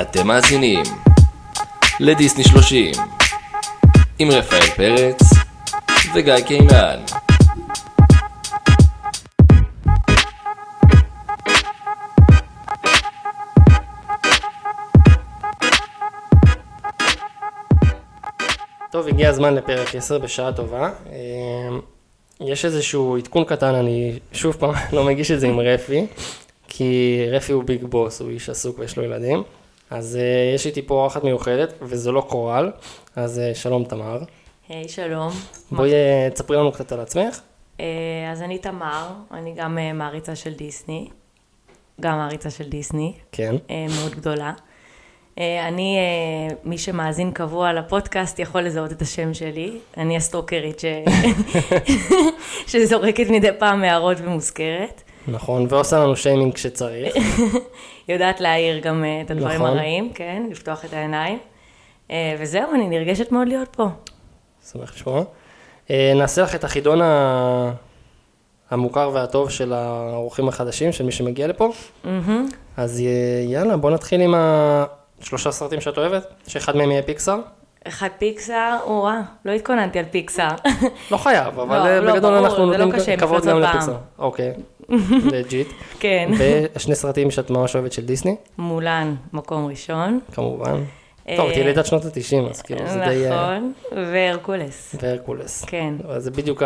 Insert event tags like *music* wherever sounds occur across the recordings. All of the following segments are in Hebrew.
אתם מאזינים לדיסני 30 עם רפאל פרץ וגיא קינן. טוב, הגיע הזמן לפרק 10 בשעה טובה. אה, יש איזשהו עדכון קטן, אני שוב פעם *laughs* לא מגיש את זה עם רפי, כי רפי הוא ביג בוס, הוא איש עסוק ויש לו ילדים. אז uh, יש איתי פה אורחת מיוחדת, וזו לא קורל, אז uh, שלום תמר. היי, שלום. בואי uh, תספרי לנו קצת על עצמך. Uh, אז אני תמר, אני גם uh, מעריצה של דיסני, גם מעריצה של דיסני, כן. uh, מאוד גדולה. Uh, אני, uh, מי שמאזין קבוע לפודקאסט יכול לזהות את השם שלי, אני הסטוקרית ש... *laughs* שזורקת מדי פעם הערות ומוזכרת. נכון, ועושה לנו שיימינג כשצריך. *laughs* יודעת להעיר גם uh, את הדברים נכון. הרעים, כן, לפתוח את העיניים. Uh, וזהו, אני נרגשת מאוד להיות פה. שמח לשמוע. Uh, נעשה לך את החידון ה... המוכר והטוב של האורחים החדשים, של מי שמגיע לפה. מהמם. אז יאללה, בוא נתחיל עם השלושה סרטים שאת אוהבת, שאחד מהם יהיה פיקסאר. אחד פיקסאר, או-אה, לא התכוננתי על פיקסאר. לא חייב, אבל לא, אה, לא, בגדול אנחנו לא נותנים כבוד גם. לפיקסאר. אוקיי, *laughs* legit. כן. ושני סרטים שאת ממש אוהבת של דיסני, מולן, מקום ראשון. כמובן. אה, טוב, את ילידת שנות ה-90, אז כאילו זה די... אה, נכון, והרקולס. והרקולס. כן. זה בדיוק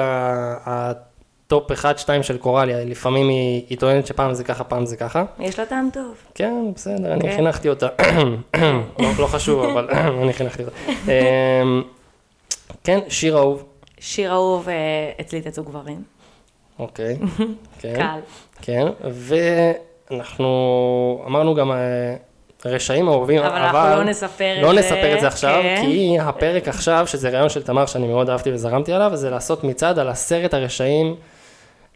ה top 1-2 של קורליה, לפעמים היא היא טוענת שפעם זה ככה, פעם זה ככה. יש לה טעם טוב. כן, בסדר, אני כן. חינכתי אותה. *coughs* לא לא חשוב, אבל *coughs* אני חינכתי אותה. אמ, כן, שיר אהוב. שיר אהוב, אה, אצלי תצאו גברים. אוקיי. *laughs* כן. קל. כן, ואנחנו אמרנו גם אה, רשעים אהובים, אבל אנחנו לא נספר את לא זה, נספר את זה עכשיו, כן. כי הפרק עכשיו, שזה רעיון של תמר שאני מאוד אהבתי וזרמתי עליו, זה לעשות מצעד על עשרת הרשעים,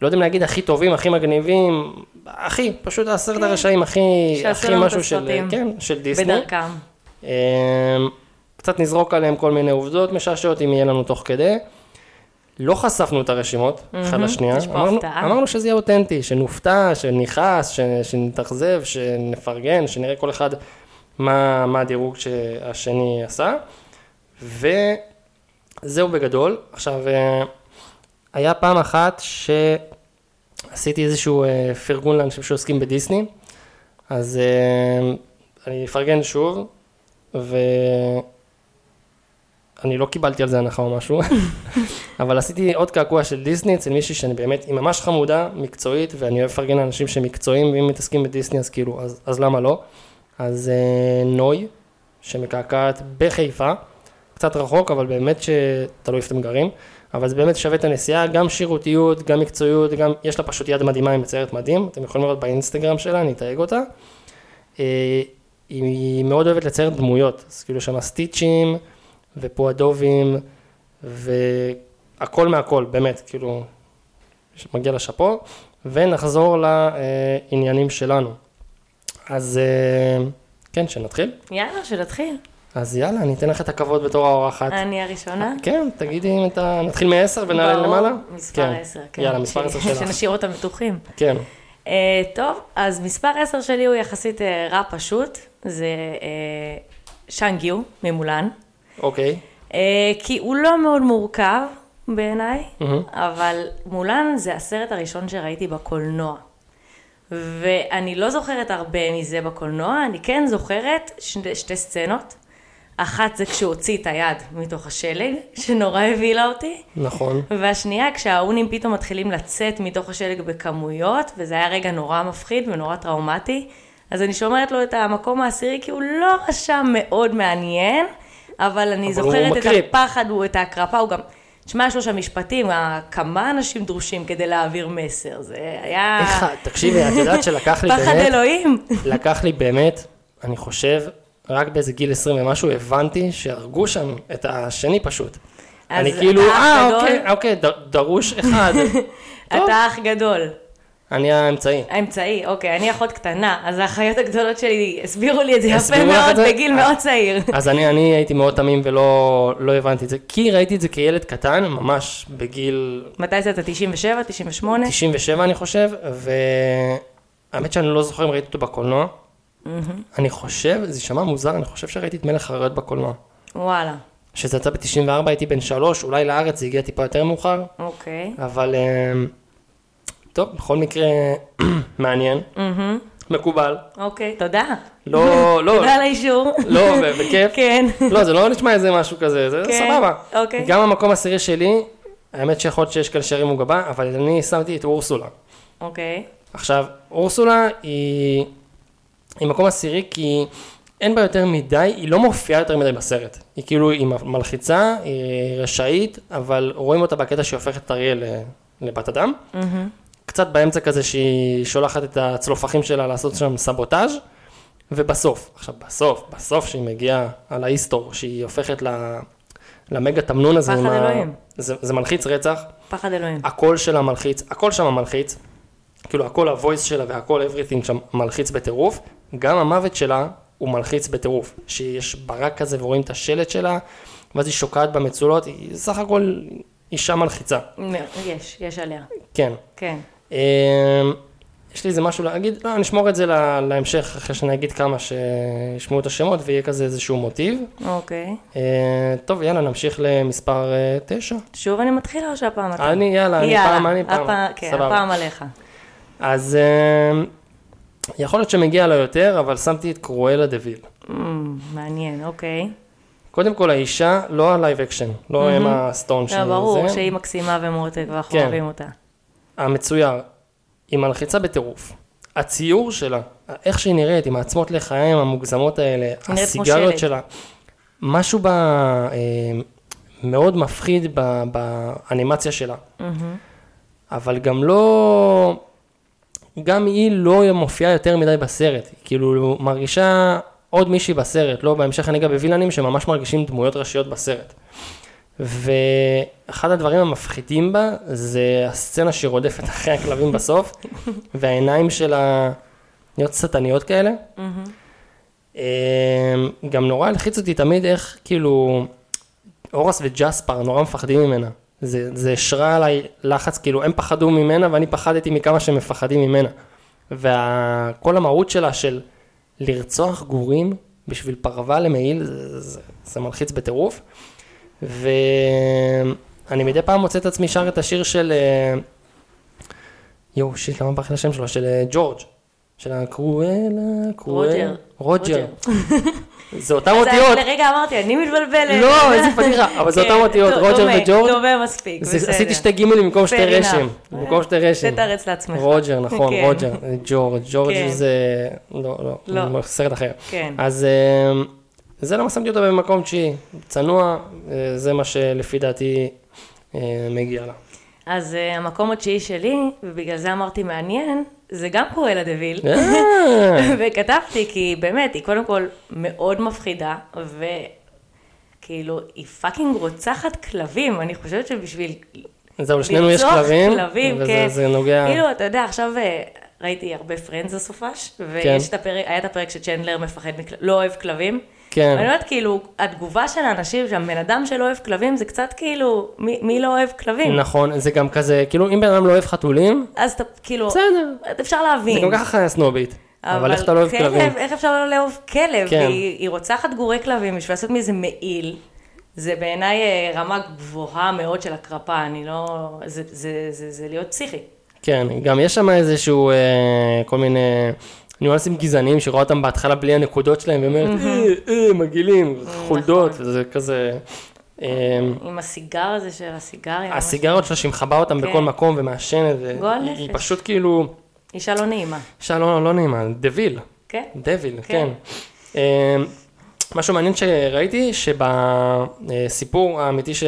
לא יודעים להגיד הכי טובים, הכי מגניבים, הכי, פשוט עשרת הרשעים הכי, כן. שעשו הכי את משהו של. כן, של דיסני. בדרכם. אמ, קצת נזרוק עליהם כל מיני עובדות משעשעות אם יהיה לנו תוך כדי. לא חשפנו את הרשימות, אחד מהמם, לשנייה. יש פה אמרנו- הפתעה. אמרנו שזה יהיה אותנטי, שנופתע, שנכעס, ש- שנתאכזב, שנפרגן, שנראה כל אחד מה, מה הדירוג שהשני עשה. וזהו בגדול. עכשיו, אה, היה פעם אחת שעשיתי איזשהו אה, פרגון לאנשים שעוסקים בדיסני, אז אה, אני אפרגן שוב, ואני לא קיבלתי על זה הנחה או משהו, *laughs* אבל עשיתי עוד קעקוע של דיסני אצל מישהי שאני באמת, היא ממש חמודה, מקצועית, ואני אוהב לפרגן לאנשים שמקצועיים, ואם מתעסקים בדיסני אז כאילו, אז, אז למה לא? אז אה, נוי, שמקעקעת בחיפה, קצת רחוק, אבל באמת שתלוי איפה אתם גרים, אבל זה באמת שווה את הנסיעה, גם שירותיות, גם מקצועיות, גם, יש לה פשוט יד מדהימה, היא מציירת מדהים, אתם יכולים לראות באינסטגרם שלה, אני אתייג אותה. אה, היא מאוד אוהבת לצייר דמויות, אז כאילו שם סטיצ'ים ופועדובים והכל מהכל, באמת, כאילו, מגיע לשאפו, ונחזור לעניינים שלנו. אז אה, כן, שנתחיל? יאללה, שנתחיל. אז יאללה, אני אתן לך את הכבוד בתור האורחת. אני הראשונה. כן, תגידי אם אתה... נתחיל מ-10 ונעלה ברור, למעלה? מספר כן. 10, כן. יאללה, מספר ש- 10 שלך. שנשאיר אותם פתוחים. כן. אה, טוב, אז מספר 10 שלי הוא יחסית אה, רע פשוט. זה אה, שאנגיו ממולן. אוקיי. כי הוא לא מאוד מורכב בעיניי. אבל מולן זה הסרט הראשון שראיתי בקולנוע. ואני לא זוכרת הרבה מזה בקולנוע, אני כן זוכרת שתי סצנות. אחת זה כשהוא הוציא את היד מתוך השלג, שנורא הבהילה אותי. נכון. והשנייה, כשהאונים פתאום מתחילים לצאת מתוך השלג בכמויות, וזה היה רגע נורא מפחיד ונורא טראומטי. אז אני שומרת לו את המקום העשירי, כי הוא לא רשם מאוד מעניין, אבל אני אבל זוכרת את. הפחד, הוא את ההקרפה, הוא גם... תשמע, יש לו שם משפטים, ה- כמה אנשים דרושים כדי להעביר מסר, זה היה... איך, תקשיבי, את יודעת שלקח לי *laughs* פחד באמת, אלוהים. לקח לי באמת, אני חושב, רק באיזה גיל 20 ומשהו, הבנתי שהרגו שם את השני פשוט. אני כאילו, אה, גדול?" אוקיי, אוקיי, דרוש *laughs* אחד. אתה אח גדול. אני האמצעי. האמצעי, אוקיי, אני אחות קטנה, אז האחיות הגדולות שלי הסבירו לי את זה יפה מאוד? בגיל מאוד צעיר. *laughs* אז אני, אני הייתי מאוד תמים ולא לא הבנתי את זה, כי ראיתי את זה כילד קטן, ממש בגיל מתי זה אתה? 97? 98? 97 אני חושב, והאמת שאני לא זוכר אם ראיתי אותו בקולנוע, אני חושב, זה יישמע מוזר, אני חושב שראיתי את מלך האריות בקולנוע. וואלה, שזה יצא ב-94, הייתי בן שלוש, אולי לארץ זה הגיע טיפה יותר מאוחר, אוקיי. אבל אמ, טוב, בכל מקרה *clears throat* מעניין, מקובל, אוקיי, תודה. לא, *laughs* לא, תודה על האישור. לא, בכיף. *laughs* כן. לא, זה לא נשמע איזה משהו כזה, זה כן, סבבה. אוקיי. גם המקום העשירי שלי, האמת שיכול להיות שיש כאלה שירימו גבה, אבל אני שמתי את אורסולה. אוקיי. עכשיו, אורסולה היא, היא מקום עשירי כי אין בה יותר מדי, היא לא מופיעה יותר מדי בסרט. היא כאילו, היא מלחיצה, היא רשאית, אבל רואים אותה בקטע שהיא הופכת את אריה ל- לבת אדם. קצת באמצע כזה שהיא שולחת את הצלופחים שלה לעשות שם סבוטאז' ובסוף, עכשיו בסוף, בסוף שהיא מגיעה על האיסטור, שהיא הופכת ל... למגה תמנון הזה, פחד עם ה- אלוהים. זה, זה מלחיץ רצח, פחד אלוהים. הקול שלה מלחיץ, הכל שם מלחיץ, כאילו הכל הוויס שלה והכל everything שם מלחיץ בטירוף, גם המוות שלה הוא מלחיץ בטירוף, שיש ברק כזה ורואים את השלט שלה, ואז היא שוקעת במצולות, היא סך הכל אישה מלחיצה, יש, יש עליה. כן. כן. אמ, יש לי איזה משהו להגיד, לא, נשמור את זה לה- להמשך, אחרי שאני אגיד כמה שישמעו את השמות ויהיה כזה איזשהו מוטיב. אוקיי. אה, טוב, יאללה, נמשיך למספר אה, תשע. שוב אני מתחילה או שהפעם אתה? אני, יאללה, אני יאללה, פעם, אני פעם. הפעם- כן, סבבה. הפעם עליך. אז אה, יכול להיות שמגיע לו יותר, אבל שמתי את קרואלה דה ויל. אמ, מעניין, אוקיי. קודם כל, האישה, לא ה live action, לא אמה סטון. לא, שזה- ברור שהיא מקסימה ומותק ואנחנו כן. אוהבים אותה. המצויר, היא מלחיצה בטירוף. הציור שלה, איך שהיא נראית, עם העצמות לחיים המוגזמות האלה, הסיגריות. שלה, משהו בה אה, מאוד מפחיד ב- באנימציה שלה. אבל גם לא, גם היא לא מופיעה יותר מדי בסרט, היא כאילו מרגישה עוד מישהי בסרט, לא בהמשך אני אגע בווילנים שממש מרגישים דמויות ראשיות בסרט. ואחד הדברים המפחידים בה זה הסצנה שהיא רודפת אחרי הכלבים בסוף, *laughs* והעיניים שלה נהיות שטניות כאלה. אמ, גם נורא הלחיץ אותי תמיד איך כאילו אורס וג'ספר נורא מפחדים ממנה. זה, זה השרה עליי לחץ, כאילו הם פחדו ממנה ואני פחדתי מכמה שהם מפחדים ממנה. וכל המהות שלה של לרצוח גורים בשביל פרווה למעיל, זה, זה, זה מלחיץ בטירוף. ואני מדי פעם מוצא את עצמי שר את השיר של... אה, יואו, shit, למה ברח לי השם שלו? של אה, ג'ורג'. של הקרואלה, קרואלה. רוג'ר. רוג'ר. זה אותם אותיות. לרגע אמרתי, אני מתבלבלת. לא, איזה פדיחה, אבל זה כן, אותם אותיות, דומה, רוג'ר וג'ורג'. דומה מספיק, בסדר. עשיתי שתי גימלים במקום שתי רישים. במקום שתי רישים. תתרץ לעצמך. רוג'ר, נכון, כן. רוג'ר. ג'ורג'. ג'ורג' כן. זה... לא, לא, לא. סרט אחר. כן. אז אמ, זה למה שמתי אותה במקום תשיעי. צנוע, אה, זה מה שלפי דעתי אה, מגיע לה. אז אה, המקום התשיעי שלי, ובגלל זה אמרתי מעניין, זה גם קרואלה דוויל. אה, *laughs* וכתבתי, כי באמת, היא קודם כל מאוד מפחידה, וכאילו, היא fucking רוצחת כלבים. אני חושבת שבשביל זהו, לשנינו יש כלבים, כלבים, וזה כן. זה נוגע... כאילו, אתה יודע, עכשיו אה, ראיתי הרבה Friends הסופש, ויש כן. את הפרק, היה את הפרק שצ'נדלר מפחד, מכל... לא אוהב כלבים. כן. אני אומרת, כאילו, התגובה של האנשים שם, בן אדם שלא אוהב כלבים, זה קצת כאילו, מי, מי לא אוהב כלבים? נכון, זה גם כזה, כאילו אם בן אדם לא אוהב חתולים, אז אתה, כאילו, בסדר. אפשר להבין. זה גם ככה חיה סנובית. אבל איך אתה לא אוהב כלב, כלבים? איך אפשר לא לאהוב כלב? כן. היא, היא רוצחת גורי כלבים בשביל לעשות מזה מעיל. זה בעיניי אה, רמה גבוהה מאוד של הקרפה, אני לא... זה, זה, זה, זה להיות פסיכי. כן, גם יש שם איזשהו, אה, כל מיני ניואנסים גזעניים שרואה אותם בהתחלה בלי הנקודות שלהם, ואומרת, אה, אה, מגעילים, חולדות, נכון. וזה כזה... אה, עם הסיגר הזה של הסיגריה. הסיגרות שלה שהיא מכבה אותם כן. בכל מקום ומעשנת, היא. פשוט כאילו, אישה לא נעימה, אישה לא לא נעימה, דביל, כן? דביל, כן. כן. אה, משהו מעניין שראיתי, שבסיפור האמיתי ש...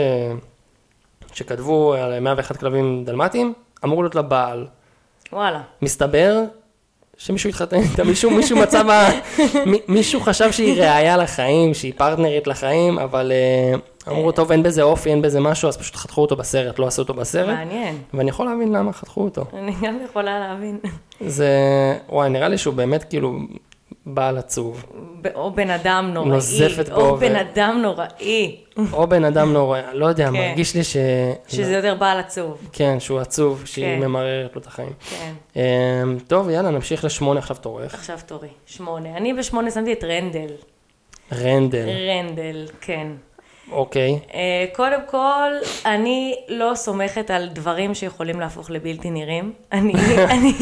שכתבו על 101 כלבים דלמטיים, אמור להיות לה בעל. וואלה. מסתבר שמישהו התחתן איתה, מישהו, מישהו מצא בה, מי- מישהו חשב שהיא ראייה לחיים, שהיא פרטנרית לחיים, אבל אה, אמרו, טוב, אין בזה אופי, אין בזה משהו, אז פשוט חתכו אותו בסרט, לא עשו אותו בסרט, מעניין. ואני יכול להבין למה חתכו אותו. אני גם יכולה להבין. זה, וואי, נראה לי שהוא באמת כאילו בעל עצוב, או בן אדם נוראי. נוזפת בו או ו- בן אדם נוראי. או בן אדם נורא, לא יודע, כן. מרגיש לי ש... שזה יותר בעל עצוב. כן, שהוא עצוב, שהיא כן. ממררת לו את החיים. כן. אמ, טוב, יאללה, נמשיך לשמונה, עכשיו תורך. עכשיו תורי. שמונה. אני בשמונה שמתי את רנדל. רנדל, רנדל, כן. אוקיי. אה, קודם כל, אני לא סומכת על דברים שיכולים להפוך לבלתי נראים. אני, *laughs* אני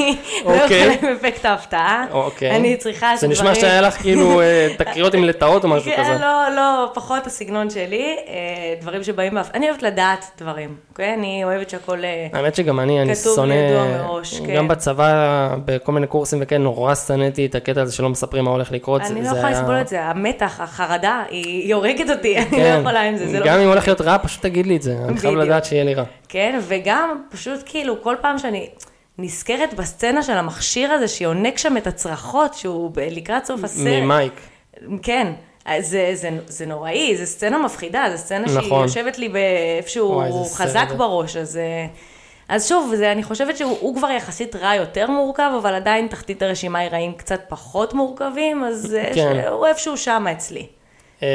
לא אוקיי. יכולה עם אפקט ההפתעה. אוקיי. אני צריכה זה נשמע שדברים- שהיה לך כאילו אה, תקריות עם לטאות או משהו כן, כזה. לא, לא, פחות הסגנון שלי, אה, דברים שבאים. אני אוהבת לדעת דברים, אוקיי? אני אוהבת שהכל... האמת שגם אני, אני שונא, כן. גם בצבא, בכל מיני קורסים וכן, נורא שנאתי את הקטע הזה שלא מספרים מה הולך לקרות. אני לא יכולה לסבול את זה, המתח, החרדה, היא הורגת אותי, *laughs* אני לא כן. יכולה עם זה, זה לא... גם אם הולך להיות רע, פשוט תגיד לי את זה, אני חייב. לדעת שיהיה לי רע. כן, וגם פשוט כאילו, כל פעם שאני נזכרת בסצנה של המכשיר הזה, שיונק שם את הצרחות, שהוא לקראת סוף הסרט. ממייק. כן. זה, זה, זה נוראי, זו סצנה מפחידה, זו סצנה שהיא נכון. יושבת לי באיפשהו וואי, חזק זה. בראש, אז... אה, אז שוב, זה, אני חושבת שהוא הוא כבר יחסית רע יותר מורכב, אבל עדיין תחתית הרשימה היא רעים קצת פחות מורכבים, אז אה, כן. הוא איפשהו שם אצלי. אה,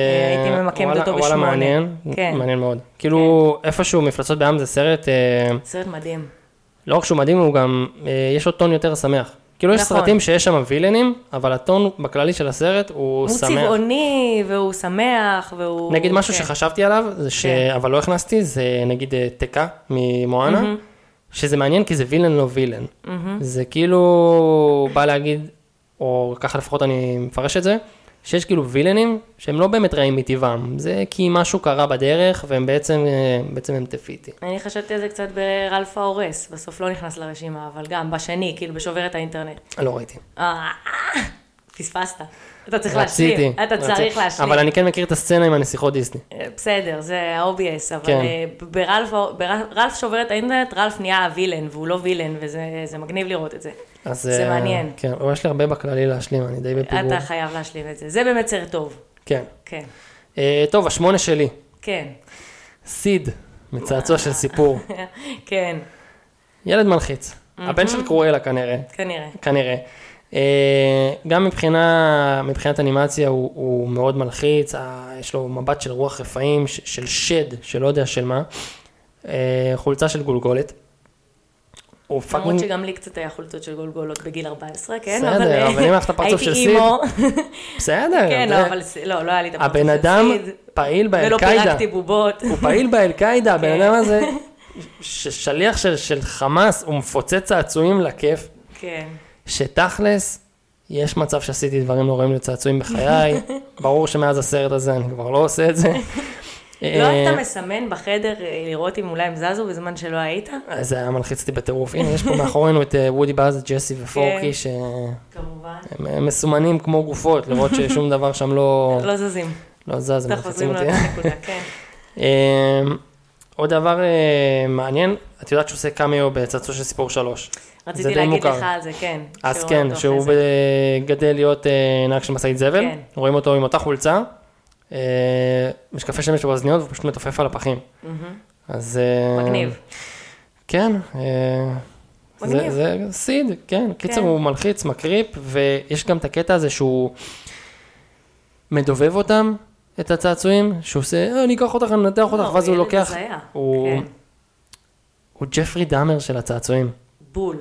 הייתי ממקמת וואלה- אותו וואלה, בשמונה. מעניין, כן. מעניין מאוד. כאילו, איפשהו מפלצות בעם זה סרט, אה, סרט מדהים. לא רק שהוא מדהים, הוא גם, אה, יש לו טון יותר שמח. כאילו, יש נכון. סרטים שיש שם וילנים, אבל הטון בכללי של הסרט הוא הוא שמח. צבעוני, והוא שמח, והוא... נגיד משהו כן. שחשבתי עליו, זה ש... כן. אבל לא הכנסתי, זה נגיד תקה ממואנה, שזה מעניין כי זה וילן לא וילן. זה כאילו בא להגיד, או ככה לפחות אני מפרש את זה, שיש כאילו וילנים שהם לא באמת רעים מטבעם, זה כי משהו קרה בדרך והם בעצם, אה, בעצם הם טפיטי. אני חשבתי על זה קצת ברלף ההורס, בסוף לא נכנס לרשימה, אבל גם בשני, כאילו בשוברת האינטרנט. לא ראיתי. אה, פספסת. אתה צריך רציתי. להשלים. אתה רציתי. צריך להשלים. אבל אני כן מכיר את הסצנה עם הנסיכות דיסני. אה, בסדר, זה ה-OBS, אבל כן. ברלף, ברלף שובר את האינטרנט, רלף נהיה הווילן, והוא לא וילן, וזה זה מגניב לראות את זה. אז, זה אה, מעניין. כן, אבל יש לי הרבה בכללי להשלים, אני די בפיגור. אתה חייב להשלים את זה. זה באמת סרט טוב. כן. כן, אה, טוב, השמונה שלי. כן, סיד, מצעצוע של סיפור. *laughs* כן, ילד מלחיץ. הבן של קרואלה כנראה, כנראה. כנראה. אה, גם מבחינה, מבחינת אנימציה הוא, הוא מאוד מלחיץ, אה, יש לו מבט של רוח רפאים, ש- של שד, שלא יודע של מה. אה, חולצה של גולגולת. הוא למרות fucking, שגם לי קצת היה חולצות של גולגולות בגיל 14, כן? בסדר, אבל, אם היה לך את הפרצוף של הייתי סיד, emo. בסדר. כן, לא, אבל לא, לא היה לי את הפרצוף של הבן אדם סיד. פעיל ולא באל-קאידה. פירקתי בובות. הוא פעיל באל-קאידה, הבן כן. אדם הזה, שליח של, של חמאס, הוא מפוצץ צעצועים לכיף. כן. שתכלס, יש מצב שעשיתי דברים נוראים לצעצועים בחיי, *laughs* ברור שמאז הסרט הזה אני כבר לא עושה את זה. לא אה, היית מסמן בחדר אה, לראות אם אולי הם זזו בזמן שלא היית? זה היה מלחיץ אותי בטירוף. הנה, יש פה מאחורינו את אה, וודי באז, ג'סי כן. ופורקי, שהם כמובן. הם מסומנים כמו גופות, לראות ששום *laughs* דבר שם לא לא זזים. לא זז, הם מלחיצים אותי. *laughs* כן. אה, עוד דבר אה, מעניין, את יודעת שהוא עושה קמיו בצעצוע של סיפור שלוש. רציתי להגיד. לך על זה, כן. אז כן, שהוא גדל להיות אה, נהג של משאית זבל, כן. רואים אותו עם אותה חולצה, אה, משקפי שמש באוזניות ופשוט מתופף על הפחים. אז... אה, מגניב. כן, אה, זה, מגניב. זה סיד, כן, קיצר כן. הוא מלחיץ, מקריפ, ויש גם את הקטע הזה שהוא מדובב אותם, את הצעצועים, שהוא עושה, "אה, אני אקח אותך, אני אנתח אותך, לא, ואז הוא לוקח. הוא- כן. הוא ג'פרי דאמר של הצעצועים, בול.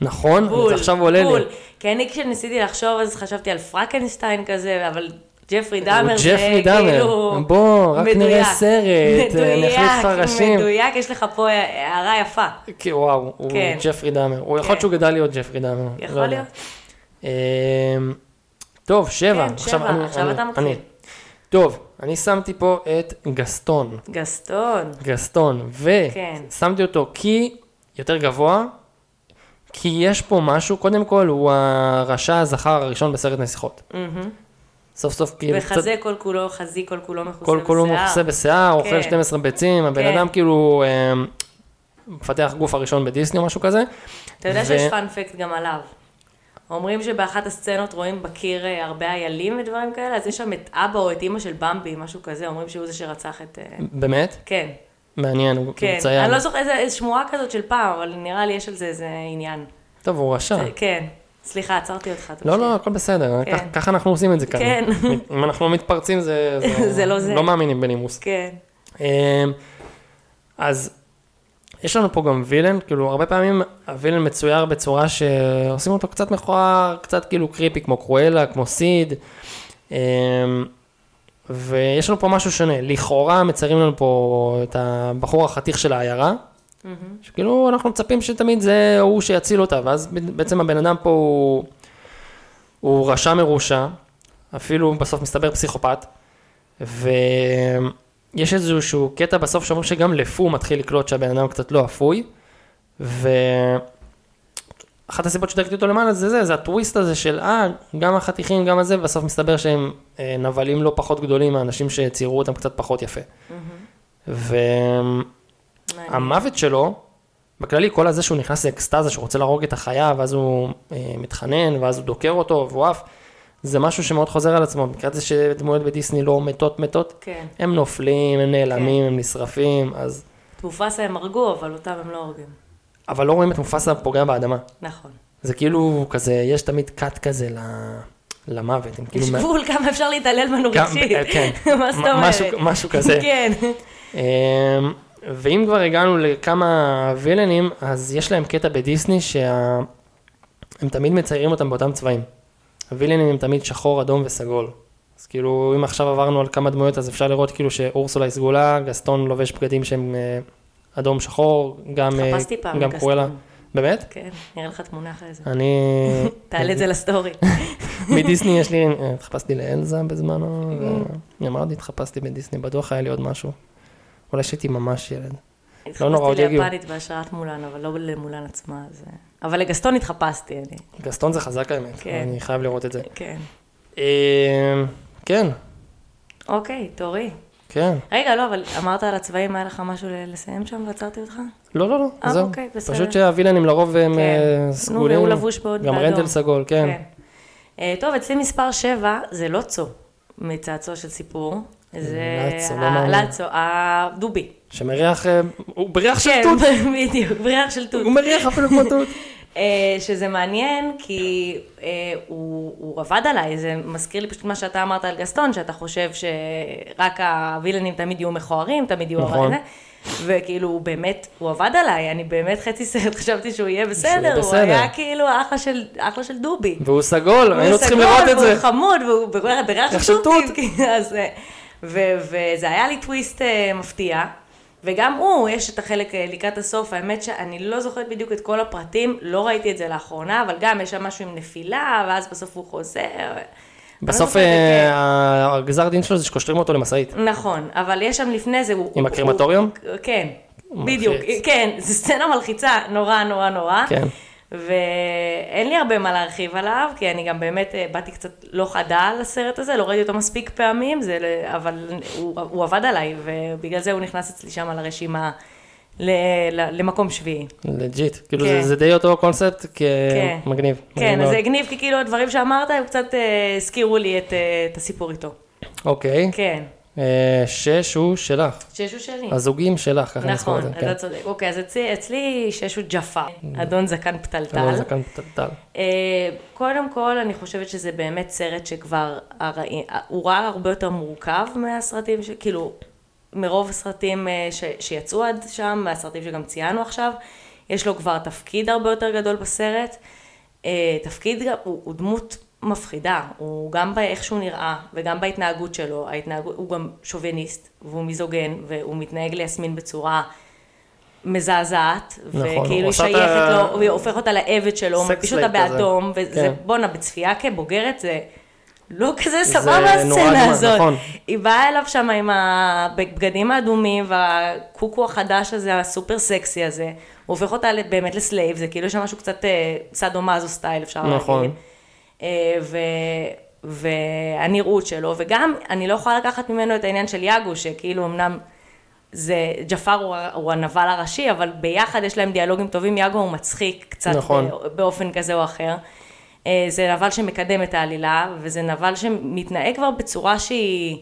נכון? בול. זה עכשיו עולה לי. בול. כי אני כשניסיתי לחשוב, אז חשבתי על פרקנשטיין כזה, אבל ג'פרי הוא דאמר זה ג'פרי דאמר, כאילו... בוא, רק נראה מדויק. סרט, אה, נחליף לך ראשים. מדויק, יש לך פה הערה יפה. כי וואו, הוא כן. ג'פרי דאמר. הוא יכול להיות כן. שהוא גדל להיות ג'פרי דאמר. לא יכול יודע. להיות. אמ, טוב, שבע. כן, עכשיו שבע, אני- עכשיו אני- אתה מתחיל. אני. טוב, אני שמתי פה את גסטון. גסטון. גסטון, כן. ושמתי אותו כי יותר גבוה, כי יש פה משהו, קודם כל הוא הרשע הזכר הראשון בסרט נסיכות. מהמם. סוף סוף כאילו קצת, וחזה כל כולו, חזי כל כולו מכוסה כל כולו בשיער. מכוסה בשיער, אוכל כן. 12 ביצים, הבן כן. אדם כאילו אמ, מפתח גוף הראשון בדיסני או משהו כזה. אתה יודע ו- שיש פאנפקט גם עליו. אומרים שבאחת הסצנות רואים בקיר אה, הרבה איילים ודברים כאלה, אז יש שם את אבא או את אימא של במבי, משהו כזה, אומרים שהוא זה שרצח את... אה, באמת? כן, מעניין, הוא כן. מציין. אני לא זוכרת, איזה איזה שמועה כזאת של פעם, אבל נראה לי יש על זה איזה עניין. טוב, הוא רשע. כן, סליחה, עצרתי אותך. לא. לא, הכל בסדר, כן. ככה אנחנו עושים את זה כאן. כן. אם אנחנו לא מתפרצים זה... *laughs* זה לא זה. לא מאמינים בנימוס. כן. אמ, אז יש לנו פה גם וילן, כאילו הרבה פעמים הווילן מצויר בצורה שעושים אותו קצת מכוער, קצת כאילו קריפי, כמו קרואלה, כמו סיד. אמ, ויש לנו פה משהו שונה, לכאורה מציירים לנו פה את הבחור החתיך של העיירה, שכאילו אנחנו מצפים שתמיד זה הוא שיציל אותה, ואז בעצם הבן אדם פה הוא, הוא רשע מרושע, אפילו בסוף מסתבר פסיכופת, ויש איזשהו קטע בסוף שאומר שגם לפו מתחיל לקלוט שהבן אדם קצת לא אפוי, ואחת הסיבות שדקתי אותו למעלה זה זה, זה הטוויסט הזה של אה, גם החתיכים, גם הזה, ובסוף מסתבר שהם אה, נבלים לא פחות גדולים מהאנשים שציירו אותם קצת פחות יפה. והמוות מעניין. שלו, בכללי כל הזה שהוא נכנס לאקסטזה, שהוא רוצה להרוג את החיה, ואז הוא אה, מתחנן, ואז הוא דוקר אותו, והוא עף, זה משהו שמאוד חוזר על עצמו, מבחינת זה שדמויות בדיסני לא מתות מתות, כן. הם נופלים, הם נעלמים, הם נשרפים, אז... את מופסה הם הרגו, אבל אותם הם לא הורגים. אבל לא רואים את מופסה פוגע באדמה. נכון. זה כאילו כזה, יש תמיד קאט כזה ל- למוות. הם כאילו... יש מה- גבול כמה אפשר להתעלל בנו רגשית. אה, כן. *laughs* מה זאת אומרת? משהו- משהו כזה. כן. ואם כבר הגענו לכמה וילנים, אז יש להם קטע בדיסני שהם תמיד מציירים אותם באותם צבעים. הווילנים הם תמיד שחור, אדום וסגול. אז כאילו, אם עכשיו עברנו על כמה דמויות, אז אפשר לראות כאילו שאורסולה היא סגולה, גסטון לובש בגדים שהם אה, אדום שחור, גם, אה, גם. קרואלה. באמת? כן, נראה לך תמונה אחרי זה. אני... *laughs* תעלה את זה לסטורי. *laughs* מדיסני יש לי, אה, התחפשתי לאלזה בזמנו, ואני אמרתי, התחפשתי בדיסני, בטוח היה לי עוד משהו. אולי שהייתי ממש ילד. לא נורא, עוד התחפשתי יגיעו. ליפנית בהשראת מולן, אבל לא למולן עצמה. אז... אבל לגסטון התחפשתי, אני. גסטון זה חזק האמת, כן. אני חייב לראות את זה. כן. אה, כן, אוקיי, תורי. כן. רגע, לא, אבל אמרת על הצבעים, היה לך משהו לסיים שם ועצרתי אותך? לא, לא, לא, אה, זהו. אוקיי, בסדר. פשוט שהווילנים לרוב הם כן. אה, נו, סגולים. והוא לבוש בעוד גם באדום. רנדל סגול, כן. אה, טוב, אצלי מספר 7 זה לוצו, מצעצוע של סיפור. זה... לצו, לא ה- מאמין. לצו, הדובי. שמריח, אה, הוא בריח של כן, תות. *laughs* בדיוק, בריח של תות. הוא מריח אפילו כמו תות. *laughs* אה, שזה מעניין, כי אה, הוא, הוא עבד עליי, זה מזכיר לי פשוט מה שאתה אמרת על גסטון, שאתה חושב שרק הווילנים תמיד יהיו מכוערים, תמיד יהיו... נכון. וכאילו, הוא באמת, הוא עבד עליי, אני באמת חצי סרט *laughs* חשבתי שהוא יהיה בסדר, הוא בסדר. היה כאילו אחלה של, אחלה של דובי. והוא סגול, היינו צריכים סגול, לראות את זה. והוא חמוד, והוא בריח ריח של של תותים. וזה היה לי טוויסט אה, מפתיע. וגם הוא, יש את החלק אה, לקראת הסוף, האמת שאני לא זוכרת בדיוק את כל הפרטים, לא ראיתי את זה לאחרונה, אבל גם יש שם משהו עם נפילה, ואז בסוף הוא חוזר. בסוף לא זוכרת, אה, הגזר דין שלו זה שקושרים אותו למשאית. נכון, אבל יש שם לפני זה, הוא... עם הקרמטוריום? הוא- כן, בדיוק. כן, זו סצנה מלחיצה, נורא נורא נורא. כן. ואין לי הרבה מה להרחיב עליו, כי אני גם באמת אה, באתי קצת לא חדה על הסרט הזה, לא ראיתי אותו מספיק פעמים, זה, אבל הוא, הוא עבד עליי, ובגלל זה הוא נכנס אצלי שם על הרשימה ל, ל, למקום שביעי. legit. כאילו כן. זה- זה די אותו קונספט כן. כמגניב. כן, אז זה הגניב, כי כאילו הדברים שאמרת, הם קצת אה, הזכירו לי את, אה, את הסיפור איתו. אוקיי. כן, שש הוא שלך. שש הוא שלי. הזוגים שלך, ככה נכון, את זה. כן. אתה צודק. אוקיי, אז אצלי, אצלי שש הוא ג'פר, אדון זקן פתלתל. אבל זקן פתלתל. אה, קודם כל, אני חושבת שזה באמת סרט שכבר, הוא ראה הרבה יותר מורכב מהסרטים, ש- כאילו, מרוב הסרטים אה, ש, שיצאו עד שם, מהסרטים שגם ציינו עכשיו, יש לו כבר תפקיד הרבה יותר גדול בסרט. אה, תפקיד, הוא, הוא דמות מפחידה, הוא גם באיך שהוא נראה וגם בהתנהגות שלו, ההתנהגות, הוא גם שוביניסט והוא מיזוגן והוא מתנהג ליסמין בצורה מזעזעת, נכון, וכאילו היא את שייכת ה- לו, והיא הופך אותה לעבד שלו, מלביש אותה slave כזה. באדום, וזה, כן. בואנה, בצפייה כבוגרת זה לא כזה זה סבבה הסצנה הזאת. נכון. היא באה אליו שם עם הבגדים האדומים והקוקו החדש הזה, ה super sexy הזה, הוא הופך אותה באמת ל slave, זה כאילו יש שם משהו קצת אה, סאדו מאזו style, אפשר נכון. להגיד. אה, ו... והנראות שלו, וגם אני לא יכולה לקחת ממנו את העניין של יאגו, שכאילו אמנם זה, ג'פר הוא, הוא הנבל הראשי, אבל ביחד יש להם דיאלוגים טובים, יאגו הוא מצחיק קצת נכון. ב- באופן כזה או אחר. אה, זה נבל שמקדם את העלילה, וזה נבל שמתנהג כבר בצורה שהיא...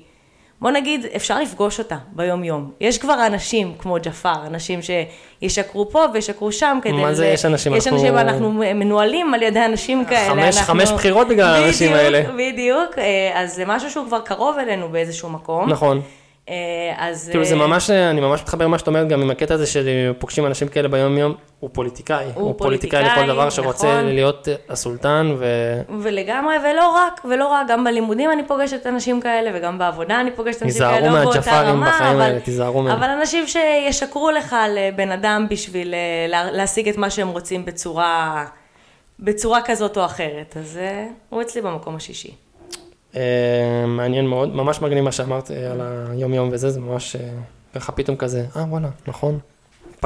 בוא נגיד, אפשר לפגוש אותה ביום-יום. יש כבר אנשים כמו ג'פר, אנשים שישקרו פה וישקרו שם כדי... מה זה יש אנשים? יש אנחנו- אנשים, אנחנו מנוהלים על ידי אנשים כאלה. חמש- אנחנו- חמש בחירות בגלל האנשים בדיוק, האלה. בדיוק, אה, אז זה משהו שהוא כבר קרוב אלינו באיזשהו מקום. נכון. אה, אז... כאילו זה אה, ממש, אני ממש מתחבר למה שאת אומרת, גם עם הקטע הזה שפוגשים אנשים כאלה ביום יום, הוא פוליטיקאי. הוא פוליטיקאי לכל פוליטיקאי, דבר שרוצה נכון. להיות אה, הסולטן, ו... ולגמרי, ולא רק, ולא רק, גם בלימודים אני פוגשת אנשים כאלה, וגם בעבודה אני פוגשת אנשים כאלה, תיזהרו לא באותה מהג'פרים רמה, בחיים אבל- האלה, תיזהרו מהם. אבל אנשים שישקרו לך על אה, בן אדם בשביל אה, לה- להשיג את מה שהם רוצים בצורה, בצורה כזאת או אחרת. אז אה, הוא אצלי במקום השישי. אה, מעניין מאוד, ממש מגניב מה שאמרת אה, על היום יום וזה, זה ממש אה, ככה פתאום כזה, אה וואלה, נכון.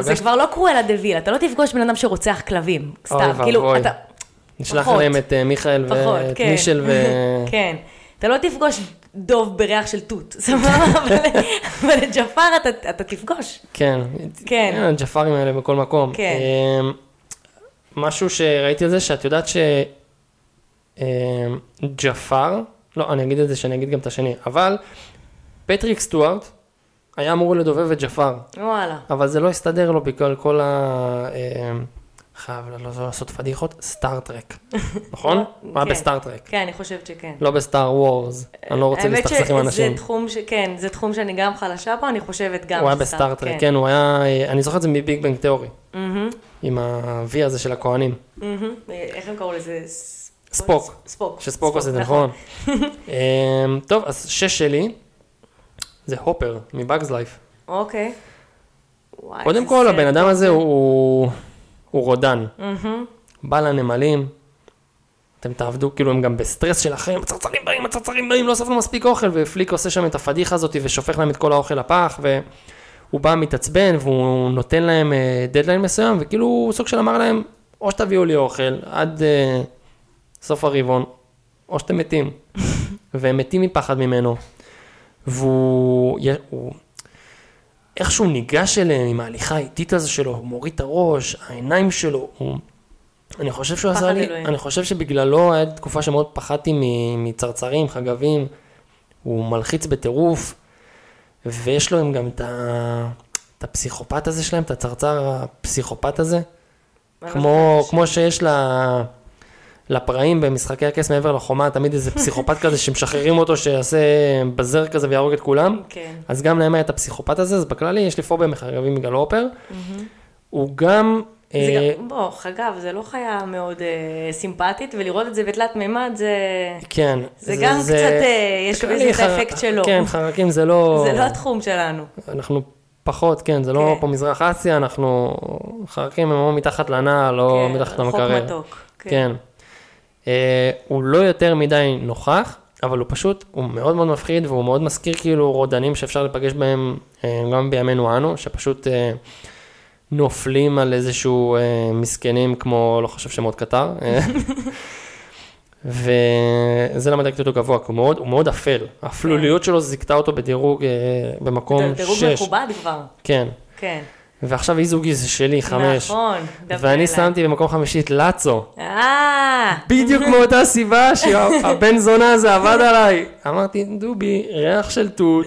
זה כבר לא קרואלה דה ויל, אתה לא תפגוש בן אדם שרוצח כלבים, סתם, כאילו. אתה... נשלח. אליהם את מיכאל ואת כן. מישל ו... *laughs* כן. אתה לא תפגוש דוב בריח של תות, *laughs* סבבה? אבל- את ג'פר אתה- תפגוש. כן, כן. הג'פרים האלה בכל מקום. כן. משהו שראיתי על זה, שאת יודעת שג'פר, לא, אני אגיד את זה שאני אגיד גם את השני, אבל פטריק סטוארט היה אמור לדובב את ג'פר, וואלה. אבל זה לא הסתדר לו בגלל כל ה... אה, חייב לא לא לעשות פדיחות, Star Trek, *laughs* נכון? הוא היה כן. ב Star Trek, כן, אני חושבת שכן. לא ב Star Wars, אני לא רוצה להסתכסך עם האמת אנשים. שזה תחום ש... כן, זה תחום שאני גם חלשה בו, אני חושבת גם. הוא היה ש Star- ב Star Trek, כן, הוא היה, אה, אני זוכר את זה מ Big Bang Theory, עם ה-V הזה של הכהנים. מהמם. איך הם קראו לזה? ספוק. ספוק. שספוק עושה את זה, נכון. *laughs* אמ, טוב, אז שש שלי, זה הופר מ Bug's Life. אוקיי. קודם כל, הבן אדם הזה זה. הוא רודן. בא לנמלים, אתם תעבדו, כאילו הם גם בסטרס שלכם, הצרצרים באים, הצרצרים באים, לא אספנו מספיק אוכל, ופליק עושה שם את הפדיחה הזאת ושופך להם את כל האוכל לפח, והוא בא מתעצבן והוא נותן להם אה, דדליין מסוים, וכאילו הוא סוג של אמר להם, או שתביאו לי אוכל עד אה, סוף הרבעון, או שאתם מתים. *laughs* והם מתים מפחד ממנו. והוא, הוא, איך שהוא ניגש אליהם עם ההליכה האיטית הזו שלו, הוא מוריד את הראש, העיניים שלו, הוא... אני חושב שהוא עשה לי, אלוהים. אני חושב שבגללו היה תקופה שמאוד פחדתי מצרצרים, חגבים, הוא מלחיץ בטירוף, ויש לו גם את, ה... את הפסיכופת הזה שלהם, את הצרצר הפסיכופת הזה, כמו? כמו שיש ל... לפראים במשחקי הכס מעבר לחומה, תמיד איזה פסיכופת כזה שמשחררים אותו, שיעשה בזר כזה ויהרוג את כולם. כן. אז גם להם היה את הפסיכופת הזה, אז בכללי יש לי פוביה מחגבים בגלל אופר. הוא גם... זה אה, גם, בוא, חגב, זה לא חיה מאוד אה, סימפטית, ולראות את זה בתלת מימד זה... כן. זה גם קצת, אה, יש בזה את חר- האפקט שלו. כן, חרקים זה לא... זה לא התחום שלנו. אנחנו פחות, כן, זה לא כן. פה מזרח אסיה, אנחנו... חרקים הם או מתחת לנעל או כן, מתחת למקרר. מתוק. כן. אה, הוא לא יותר מדי נוכח, אבל הוא פשוט, הוא מאוד מאוד מפחיד והוא מאוד מזכיר כאילו רודנים שאפשר לפגש בהם אה, גם בימינו אנו, שפשוט אה, נופלים על איזשהו אה, מסכנים כמו, לא חושב שמות קטר. אה, *laughs* וזה למה דקתי אותו גבוה, כי הוא מאוד, הוא מאוד אפל. האפלוליות שלו זיכתה אותו בדירוג אה, במקום דירוג 6. מכובד כבר. כן. כן. ועכשיו אי זוגי זה שלי, חמש. נכון. דווקא ואני אליי. שמתי במקום חמישי את לאצו. אה, בדיוק מאותה סיבה שהבן *laughs* זונה הזה עבד עליי. אמרתי, דובי, ריח של תות.